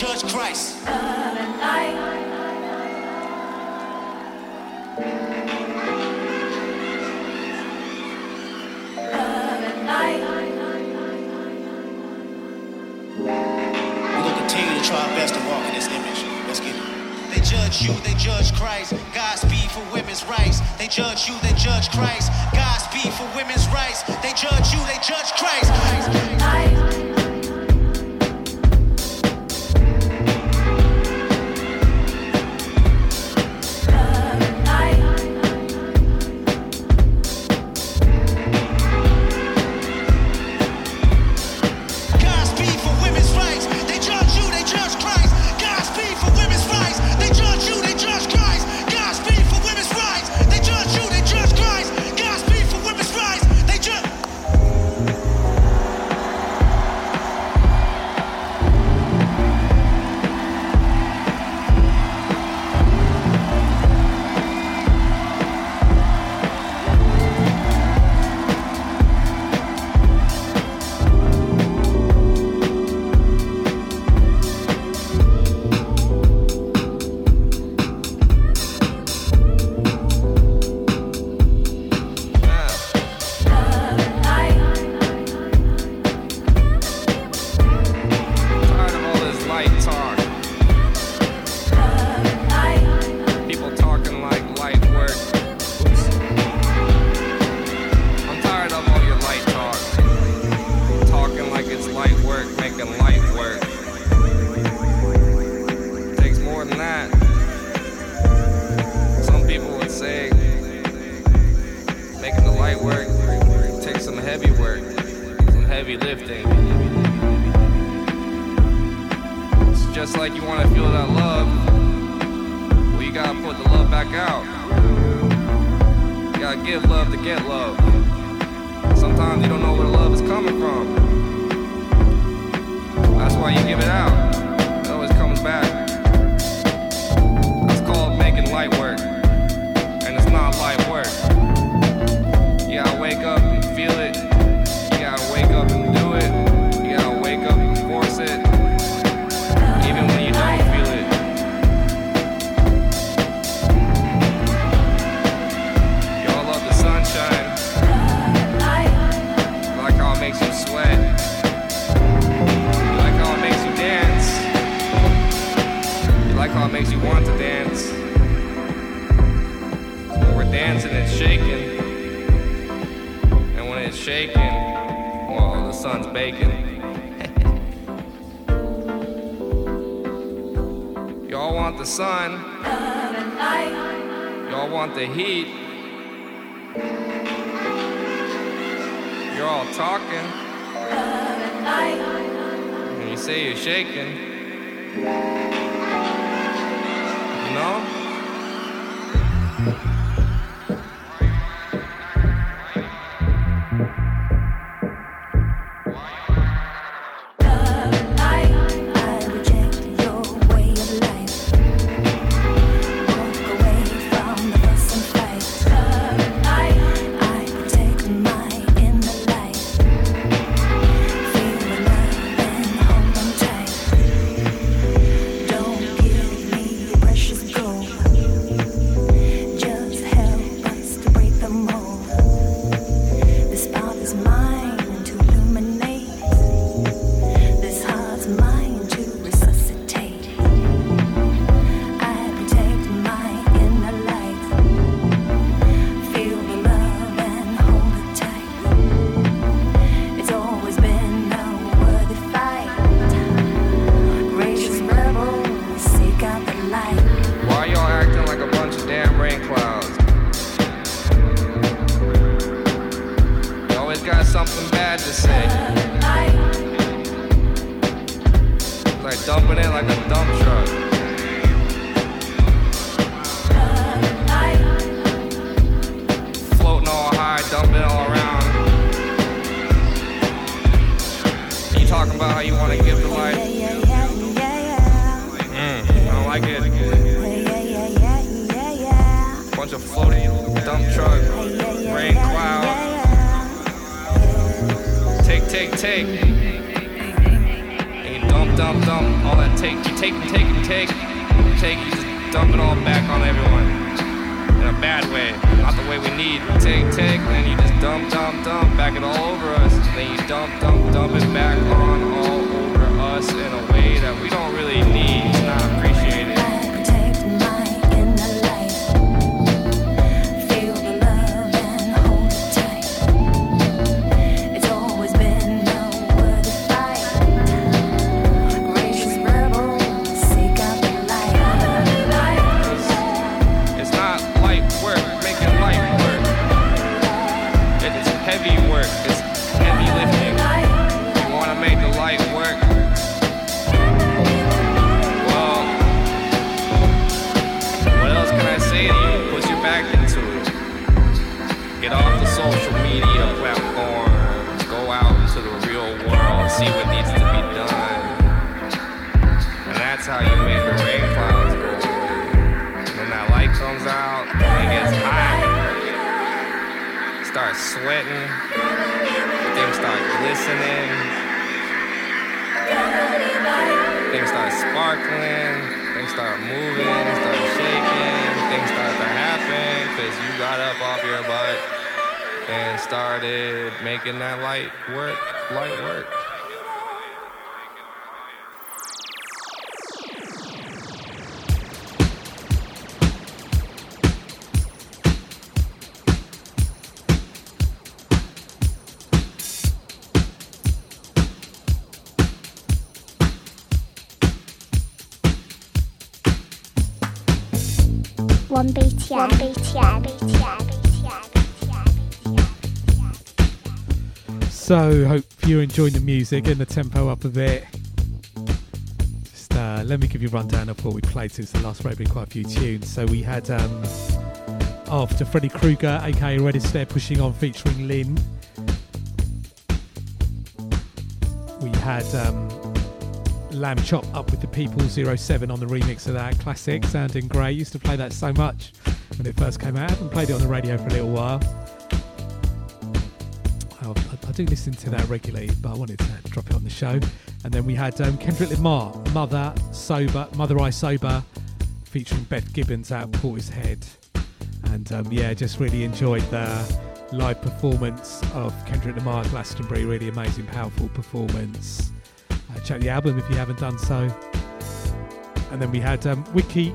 judge Christ. you, they judge Christ. Godspeed for women's rights. They judge you, they judge Christ. Godspeed for women's rights. They judge you, they judge Christ. Christ. Music and the tempo up a bit. Just uh, let me give you a rundown of what we played since the last break. Quite a few tunes. So we had um, after Freddie Cruger, aka Red Astaire, pushing on featuring Lynn. We had um, Lambchop up with the People 07 on the remix of that classic, sounding great. Used to play that so much when it first came out. I haven't played it on the radio for a little while. I- I do listen to that regularly, but I wanted to show. And then we had um, Kendrick Lamar, Mother Sober, Mother I Sober, featuring Beth Gibbons out Portishead. And um, yeah, just really enjoyed the live performance of Kendrick Lamar at Glastonbury. Really amazing, powerful performance. Uh, check the album if you haven't done so. And then we had um, Wiki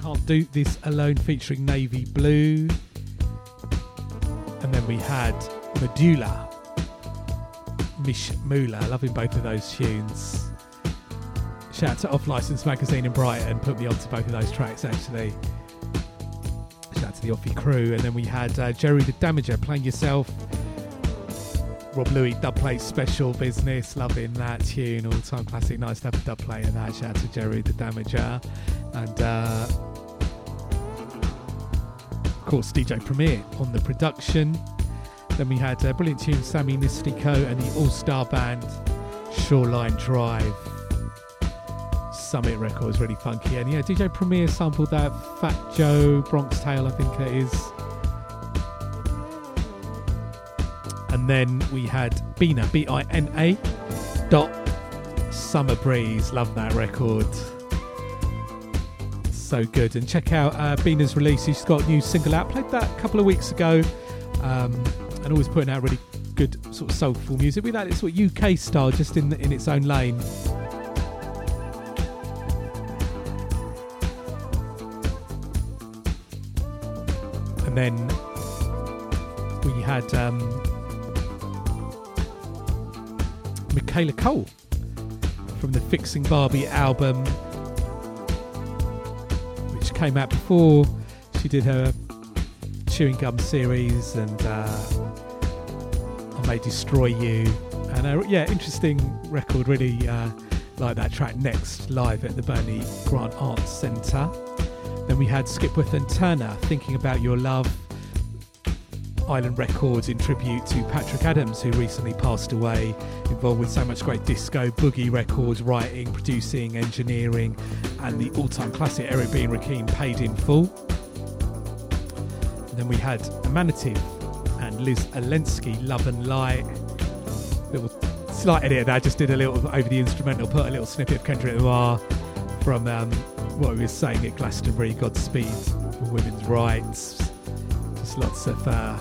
Can't Do This Alone featuring Navy Blue. And then we had Medulla. Mish Moolah. Loving both of those tunes. Shout out to Off License Magazine in Brighton, put me onto both of those tracks actually. Shout out to the Offie crew. And then we had uh, Jeru the Damaja playing yourself. Rob Luis dub plate special business, loving that tune, all time classic. Nice to have a dub plate in that. Shout out to Jeru the Damaja. And uh, of course, DJ Premier on the production. Then we had a brilliant tune, Sammy Nestico and the All Star Band, Shoreline Drive. Summit Records, really funky. And yeah, DJ Premier sampled that Fat Joe Bronx Tale, I think it is. And then we had Bina, B I N A, dot Summer Breeze. Love that record. So good. And check out uh, Bina's release. She's got a new single out. Played that a couple of weeks ago. Um, and always putting out really good sort of soulful music. We like it sort of UK style, just in in its own lane. And then we had um, Michaela Coel from the Fixing Barbie album, which came out before she did her chewing gum series and uh, I May Destroy You. And uh, yeah, interesting record. Really uh, like that track next live at the Bernie Grant Arts Centre. Then we had Skipworth and Turner thinking about your love. Island Records in tribute to Patrick Adams, who recently passed away, involved with so much great disco, boogie records, writing, producing, engineering, and the all time classic Eric B. and Rakim paid in full. And then we had Amanative and Liz Alensky, Love and Light. Little slight edit there, I just did a little over the instrumental, put a little snippet of Kendrick Lamar from um, what we were saying at Glastonbury, Godspeed for women's rights. Just lots of uh,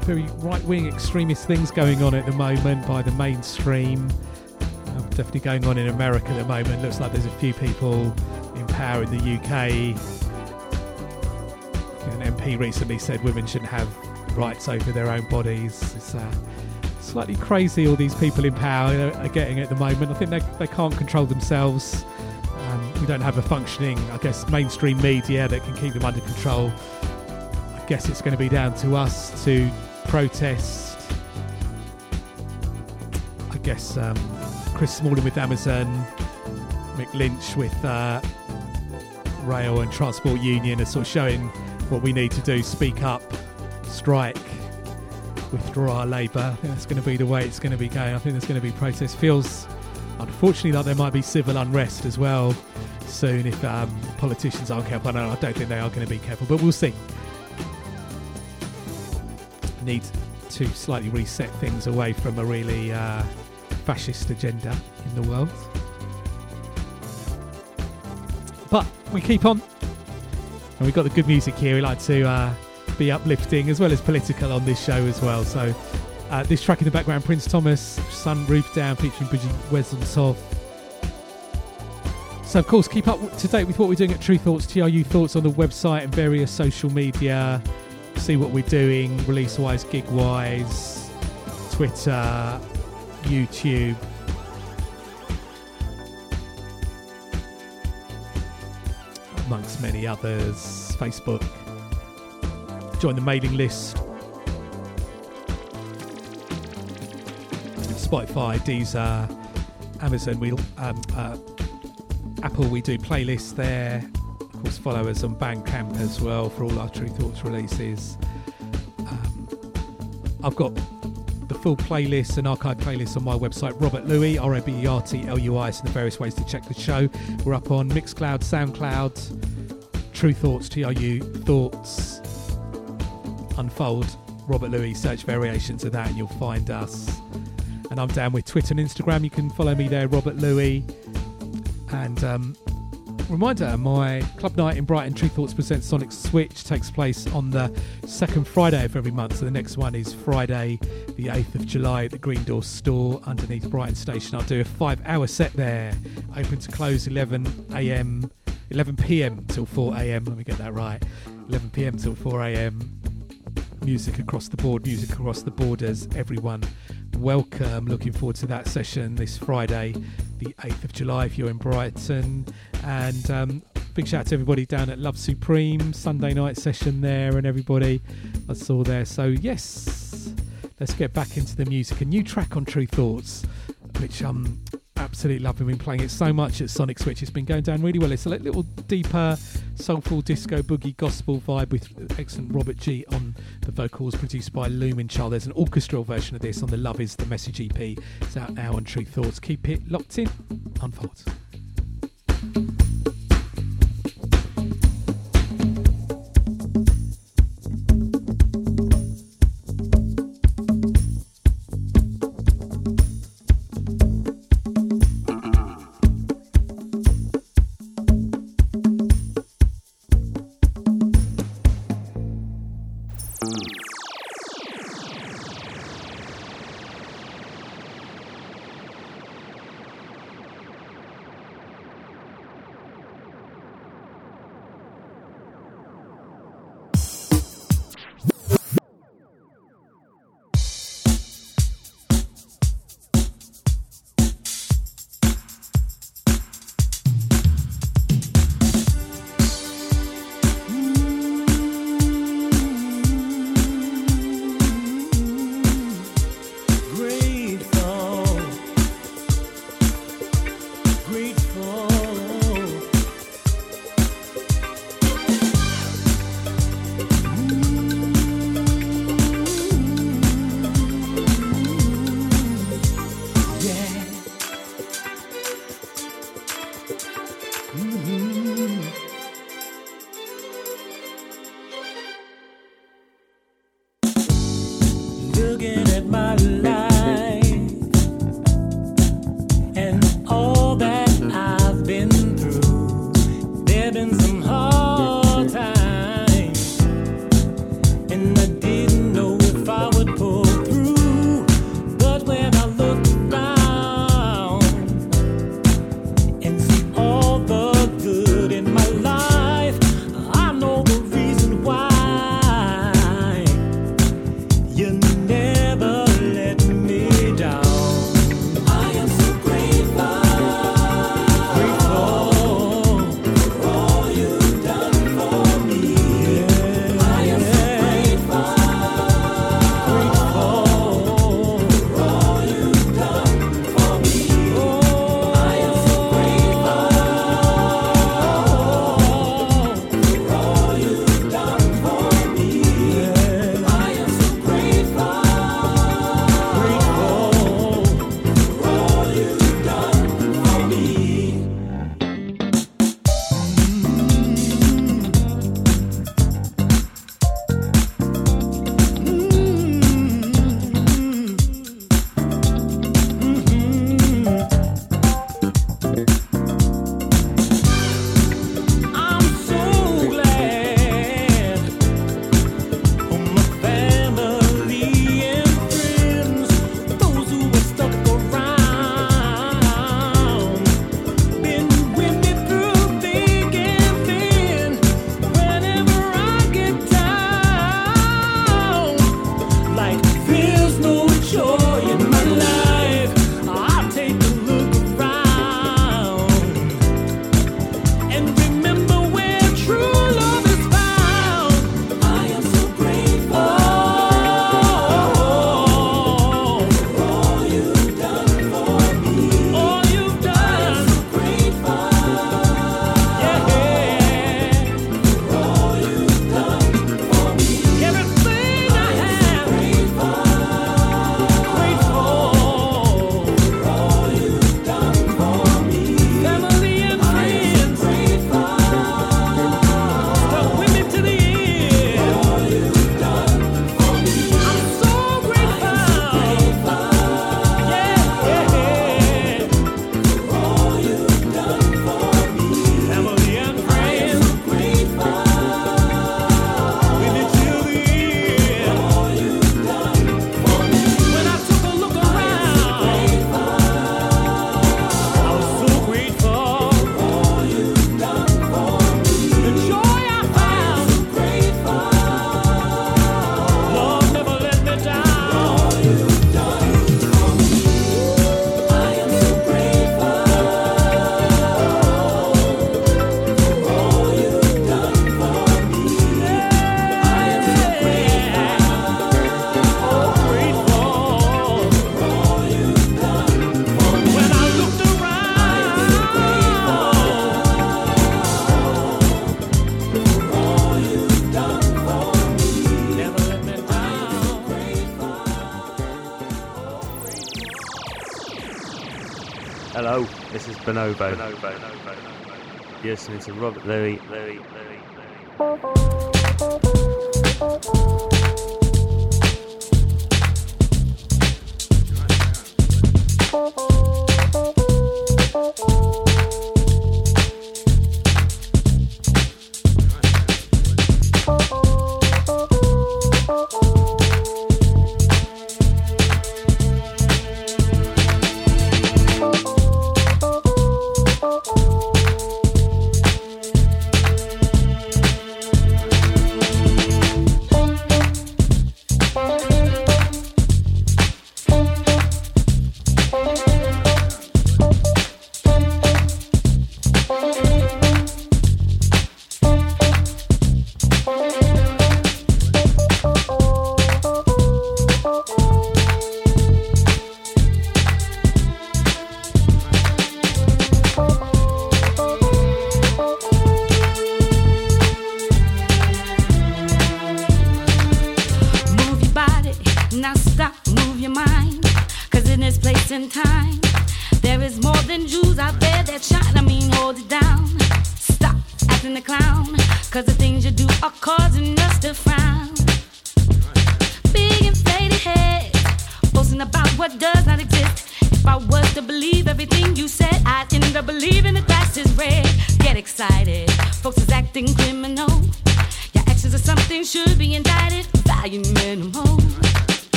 very right wing extremist things going on at the moment by the mainstream. Uh, definitely going on in America at the moment. Looks like there's a few people in power in the UK MP recently said women shouldn't have rights over their own bodies. It's uh, slightly crazy all these people in power are getting at the moment. I think they, they can't control themselves. Um, we don't have a functioning, I guess, mainstream media that can keep them under control. I guess it's going to be down to us to protest. I guess um, Chris Smalling with Amazon, Mick Lynch with uh, Rail and Transport Union are sort of showing what we need to do speak up, strike, withdraw our labour. I think that's going to be the way it's going to be going. I think there's going to be protest. Feels unfortunately like there might be civil unrest as well soon if um, politicians aren't careful. I don't, I don't think they are going to be careful, but we'll see. Need to slightly reset things away from a really uh, fascist agenda in the world. But we keep on and we've got the good music here. We like to uh, be uplifting as well as political on this show as well. So uh, this track in the background, Prins Thomas, Sun Roof Down, featuring Bridget Wesseltoft. So of course, keep up to date with what we're doing at Tru Thoughts, TRU Thoughts on the website and various social media. See what we're doing, release-wise, gig-wise, Twitter, YouTube. Amongst many others. Facebook. Join the mailing list. Spotify, Deezer, Amazon, we um, uh, Apple. We do playlists there. Of course, follow us on Bandcamp as well for all our Tru Thoughts releases. Um, I've got full playlist and archive playlist on my website, Robert Luis, R O B E R T L U I and the various ways to check the show. We're up on Mixcloud, Soundcloud, Tru Thoughts, T R U Thoughts, Unfold, Robert Luis, search variations of that, and you'll find us. And I'm down with Twitter and Instagram. You can follow me there, Robert Luis. And um, reminder my club night in Brighton, Tru Thoughts presents Sonic Switch, takes place on the second Friday of every month. So the next one is Friday, the 8th of July at the Green Door store underneath Brighton Station. I'll do a five hour set there, open to close 11 a.m., 11 p.m. till 4 a.m. Let me get that right. 11 p.m. till 4 a.m. music across the board, music across the borders. Everyone, welcome. Looking forward to that session this Friday, the 8th of July, if you're in Brighton. And um, big shout out to everybody down at Love Supreme, Sunday night session there, and everybody I saw there. So, yes, let's get back into the music. A new track on Tru Thoughts, which um, absolutely love. We've been playing it so much at Sonic Switch. It's been going down really well. It's a little deeper, soulful disco boogie gospel vibe with excellent Robert G on the vocals, produced by Lumen Child. There's an orchestral version of this on the Love Is the Message EP. It's out now on Tru Thoughts. Keep it locked in. Unfolds. Is Bonobo. You're listening to Robert Luis,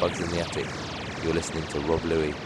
Bugs in the Attic. You're listening to Rob Luis.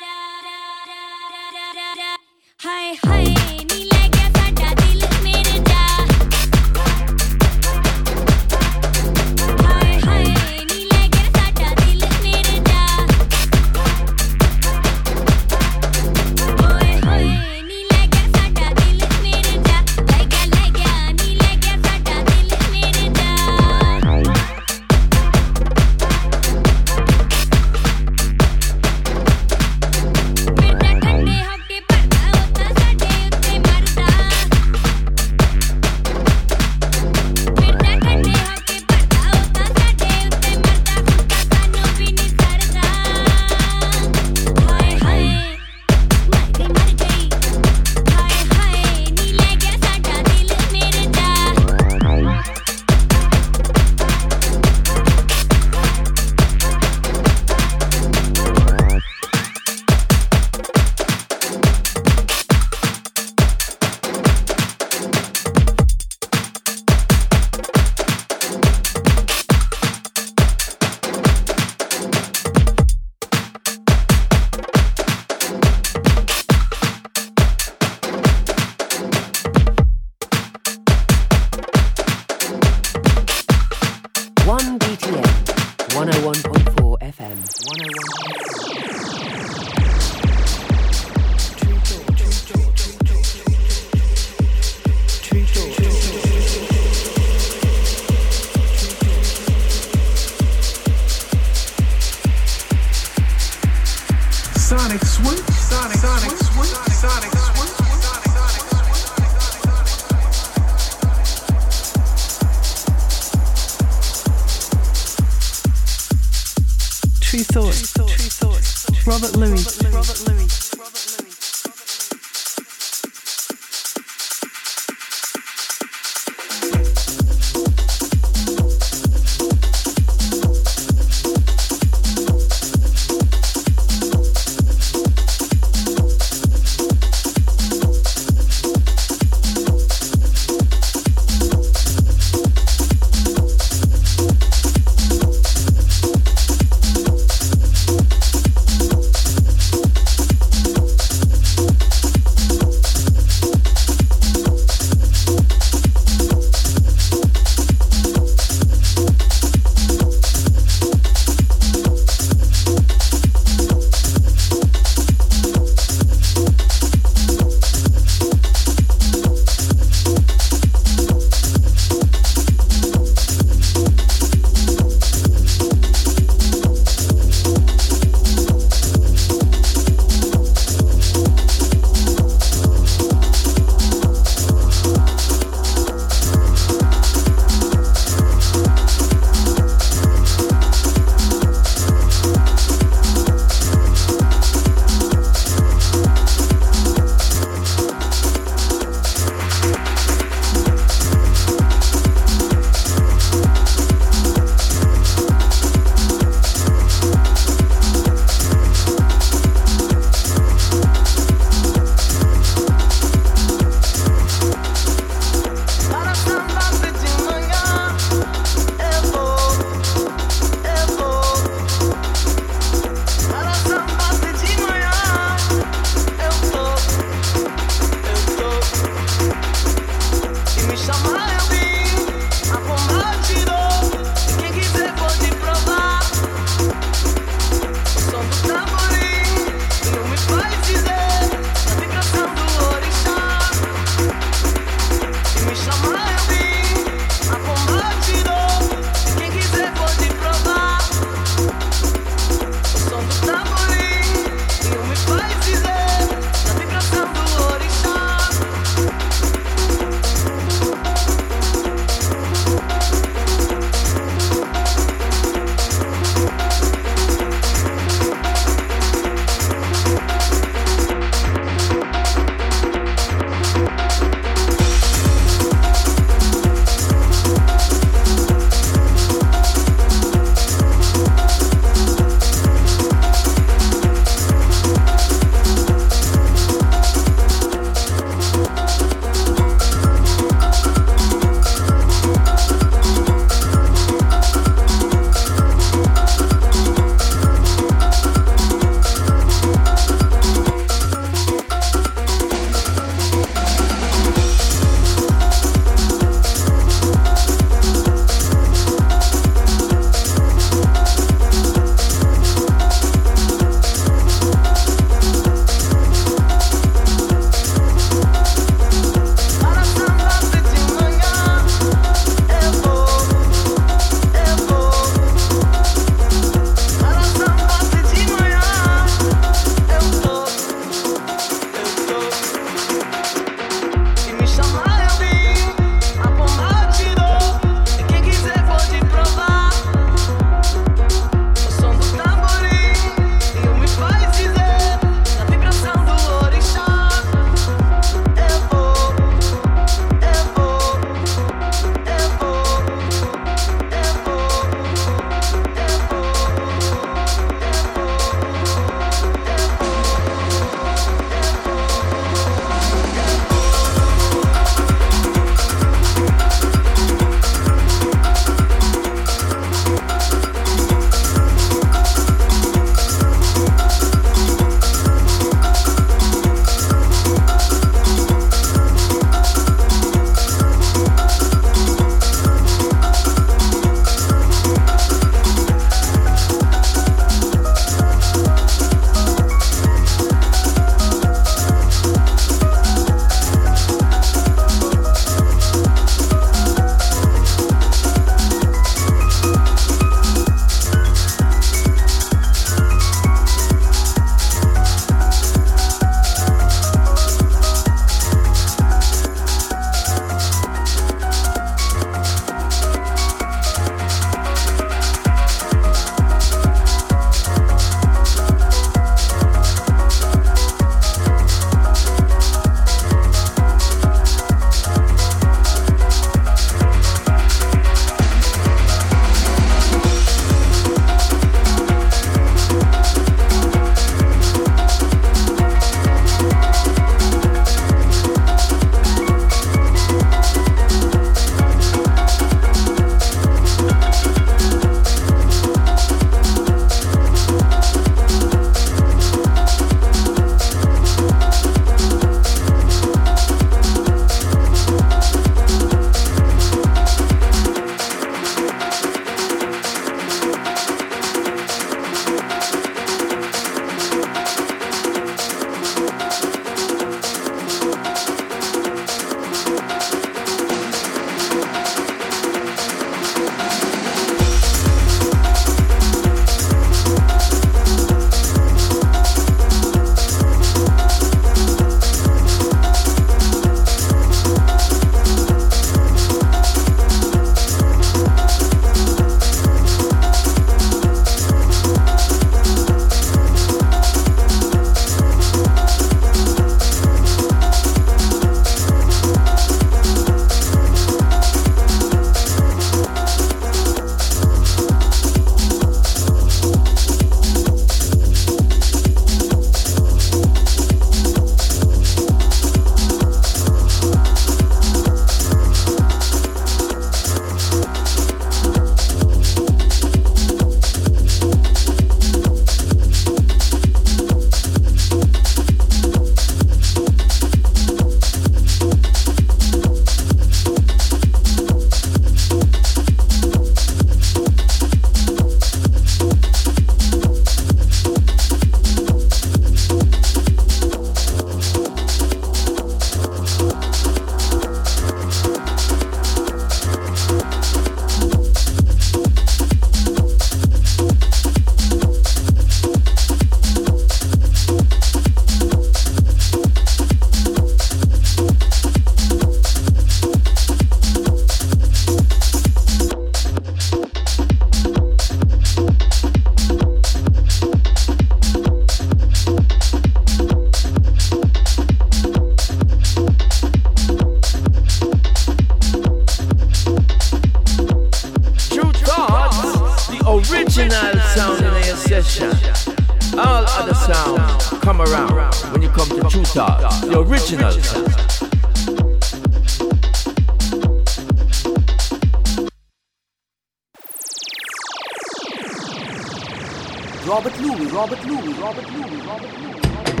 Robert Luis, Robert Luis, Robert Luis, Robert Luis. Sonic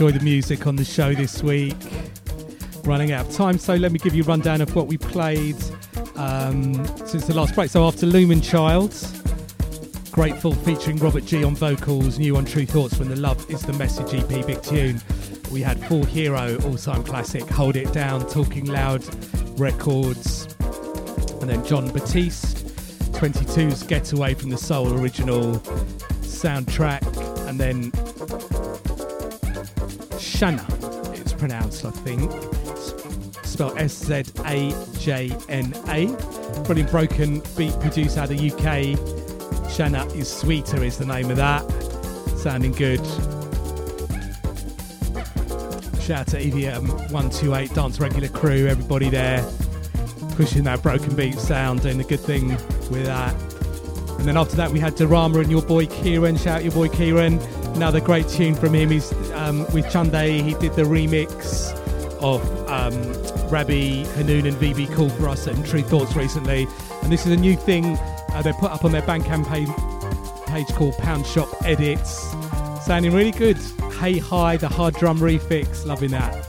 Enjoyed the music on the show this week. Running out of time, so let me give you a rundown of what we played um, since the last break. So, after Lumen Child, Grateful featuring Robert G on vocals, new on Tru Thoughts when the Love is the Message EP, big tune. We had Four Hero, all time classic, Hold It Down, Talking Loud Records, and then Jon Batiste, 22's Getaway from the Soul original soundtrack, and then Shana, it's pronounced, I think, spelled S Z A J N A. Brilliant broken beat produced out of the UK. Shana is Sweeter is the name of that. Sounding good. Shout out to EVM 128 Dance Regular crew, everybody there pushing that broken beat sound, doing a good thing with that. And then after that, we had Dorama and your boy Kieran. Shout out your boy Kieran. Another great tune from him. He's um, with Chunde. He did the remix of um, Rabbi Hanoun and VB us and Tru Thoughts recently. And this is a new thing uh, they put up on their Bandcamp page, page called Pound Shop Edits. Sounding really good. Hey Hi, the hard drum refix. Loving that.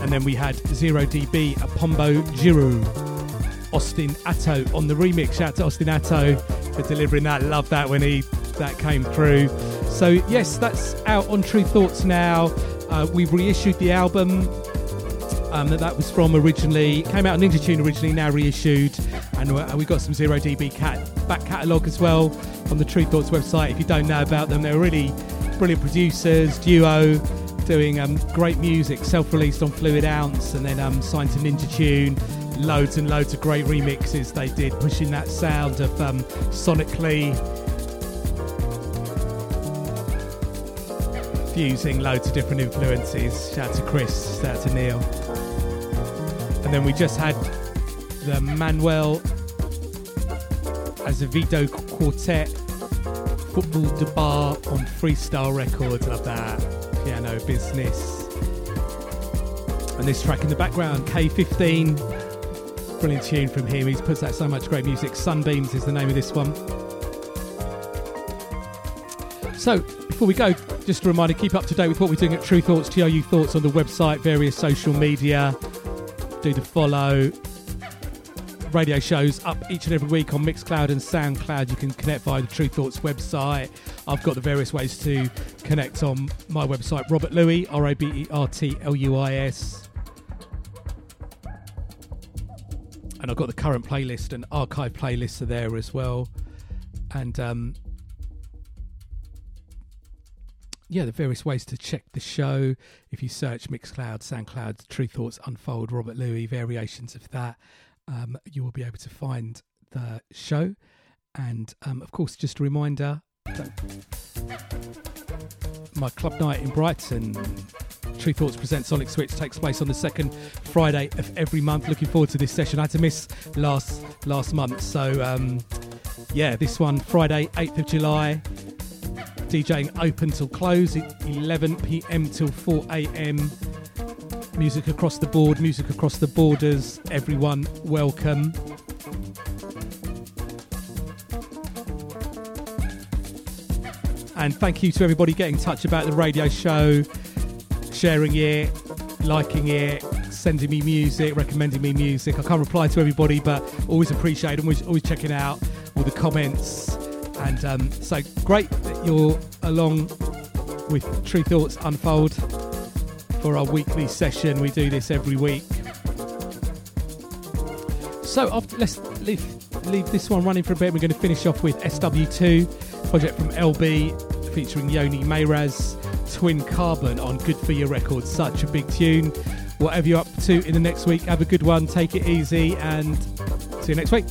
And then we had Zero DB, a Pombo Jiru. Austin Atto on the remix. Shout out to Austin Atto for delivering that. Love that when he that came through. So yes, that's out on Tru Thoughts now. Uh, we've reissued the album um, that that was from originally. It came out on Ninja Tune originally, now reissued, and uh, we got some Zero DB cat back catalogue as well on the Tru Thoughts website. If you don't know about them, they're really brilliant producers, duo, doing um, great music, self-released on Fluid Ounce, and then um, signed to Ninja Tune. Loads and loads of great remixes they did, pushing that sound of um, sonically fusing loads of different influences. Shout out to Chris, shout out to Neil. And then we just had the Manuel Azevedo Quartet Football de Bar on Freestyle Records. Love that. Piano business. And this track in the background, K15. Brilliant tune from him. He's puts out so much great music. Sunbeams is the name of this one. So, before we go, just a reminder keep up to date with what we're doing at Tru Thoughts, TRU Thoughts on the website, various social media. Do the follow. Radio shows up each and every week on Mixcloud and Soundcloud. You can connect via the Tru Thoughts website. I've got the various ways to connect on my website, Robert Luis, R A B E R T L U I S. And I've got the current playlist and archive playlists are there as well. And um, yeah, the various ways to check the show. If you search Mixcloud, SoundCloud, Tru Thoughts Unfold, Robert Luis, variations of that, um, you will be able to find the show. And um, of course, just a reminder my club night in Brighton, Tru Thoughts Present Sonic Switch, takes place on the second Friday of every month. Looking forward to this session. I had to miss last last month, so um, yeah, this one Friday, 8th of July. DJing open till close, 11 p.m. till 4 a.m. Music across the board, music across the borders. Everyone, welcome. And thank you to everybody getting in touch about the radio show, sharing it, liking it, sending me music, recommending me music. I can't reply to everybody, but always appreciate. Always, always checking out all the comments. And um, so great that you're along with Tru Thoughts Unfold for our weekly session. We do this every week. So after, let's leave, leave this one running for a bit. We're going to finish off with SW2, project from LB featuring Yoni Mayraz, Twin Carbon on Good For Your Records. Such a big tune. Whatever you're up to in the next week, have a good one, take it easy, and see you next week.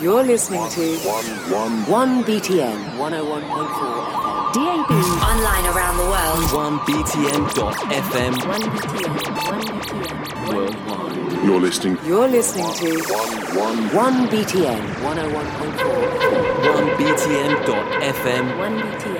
You're listening. You're to One. 1BTN 101.4 DAB. Online around the world. 1btn.fm 1BTN. worldwide. You're listening. You're listening to One. 1BTN 101.4 1btn.fm 1BTN. 1BTN. worldwide.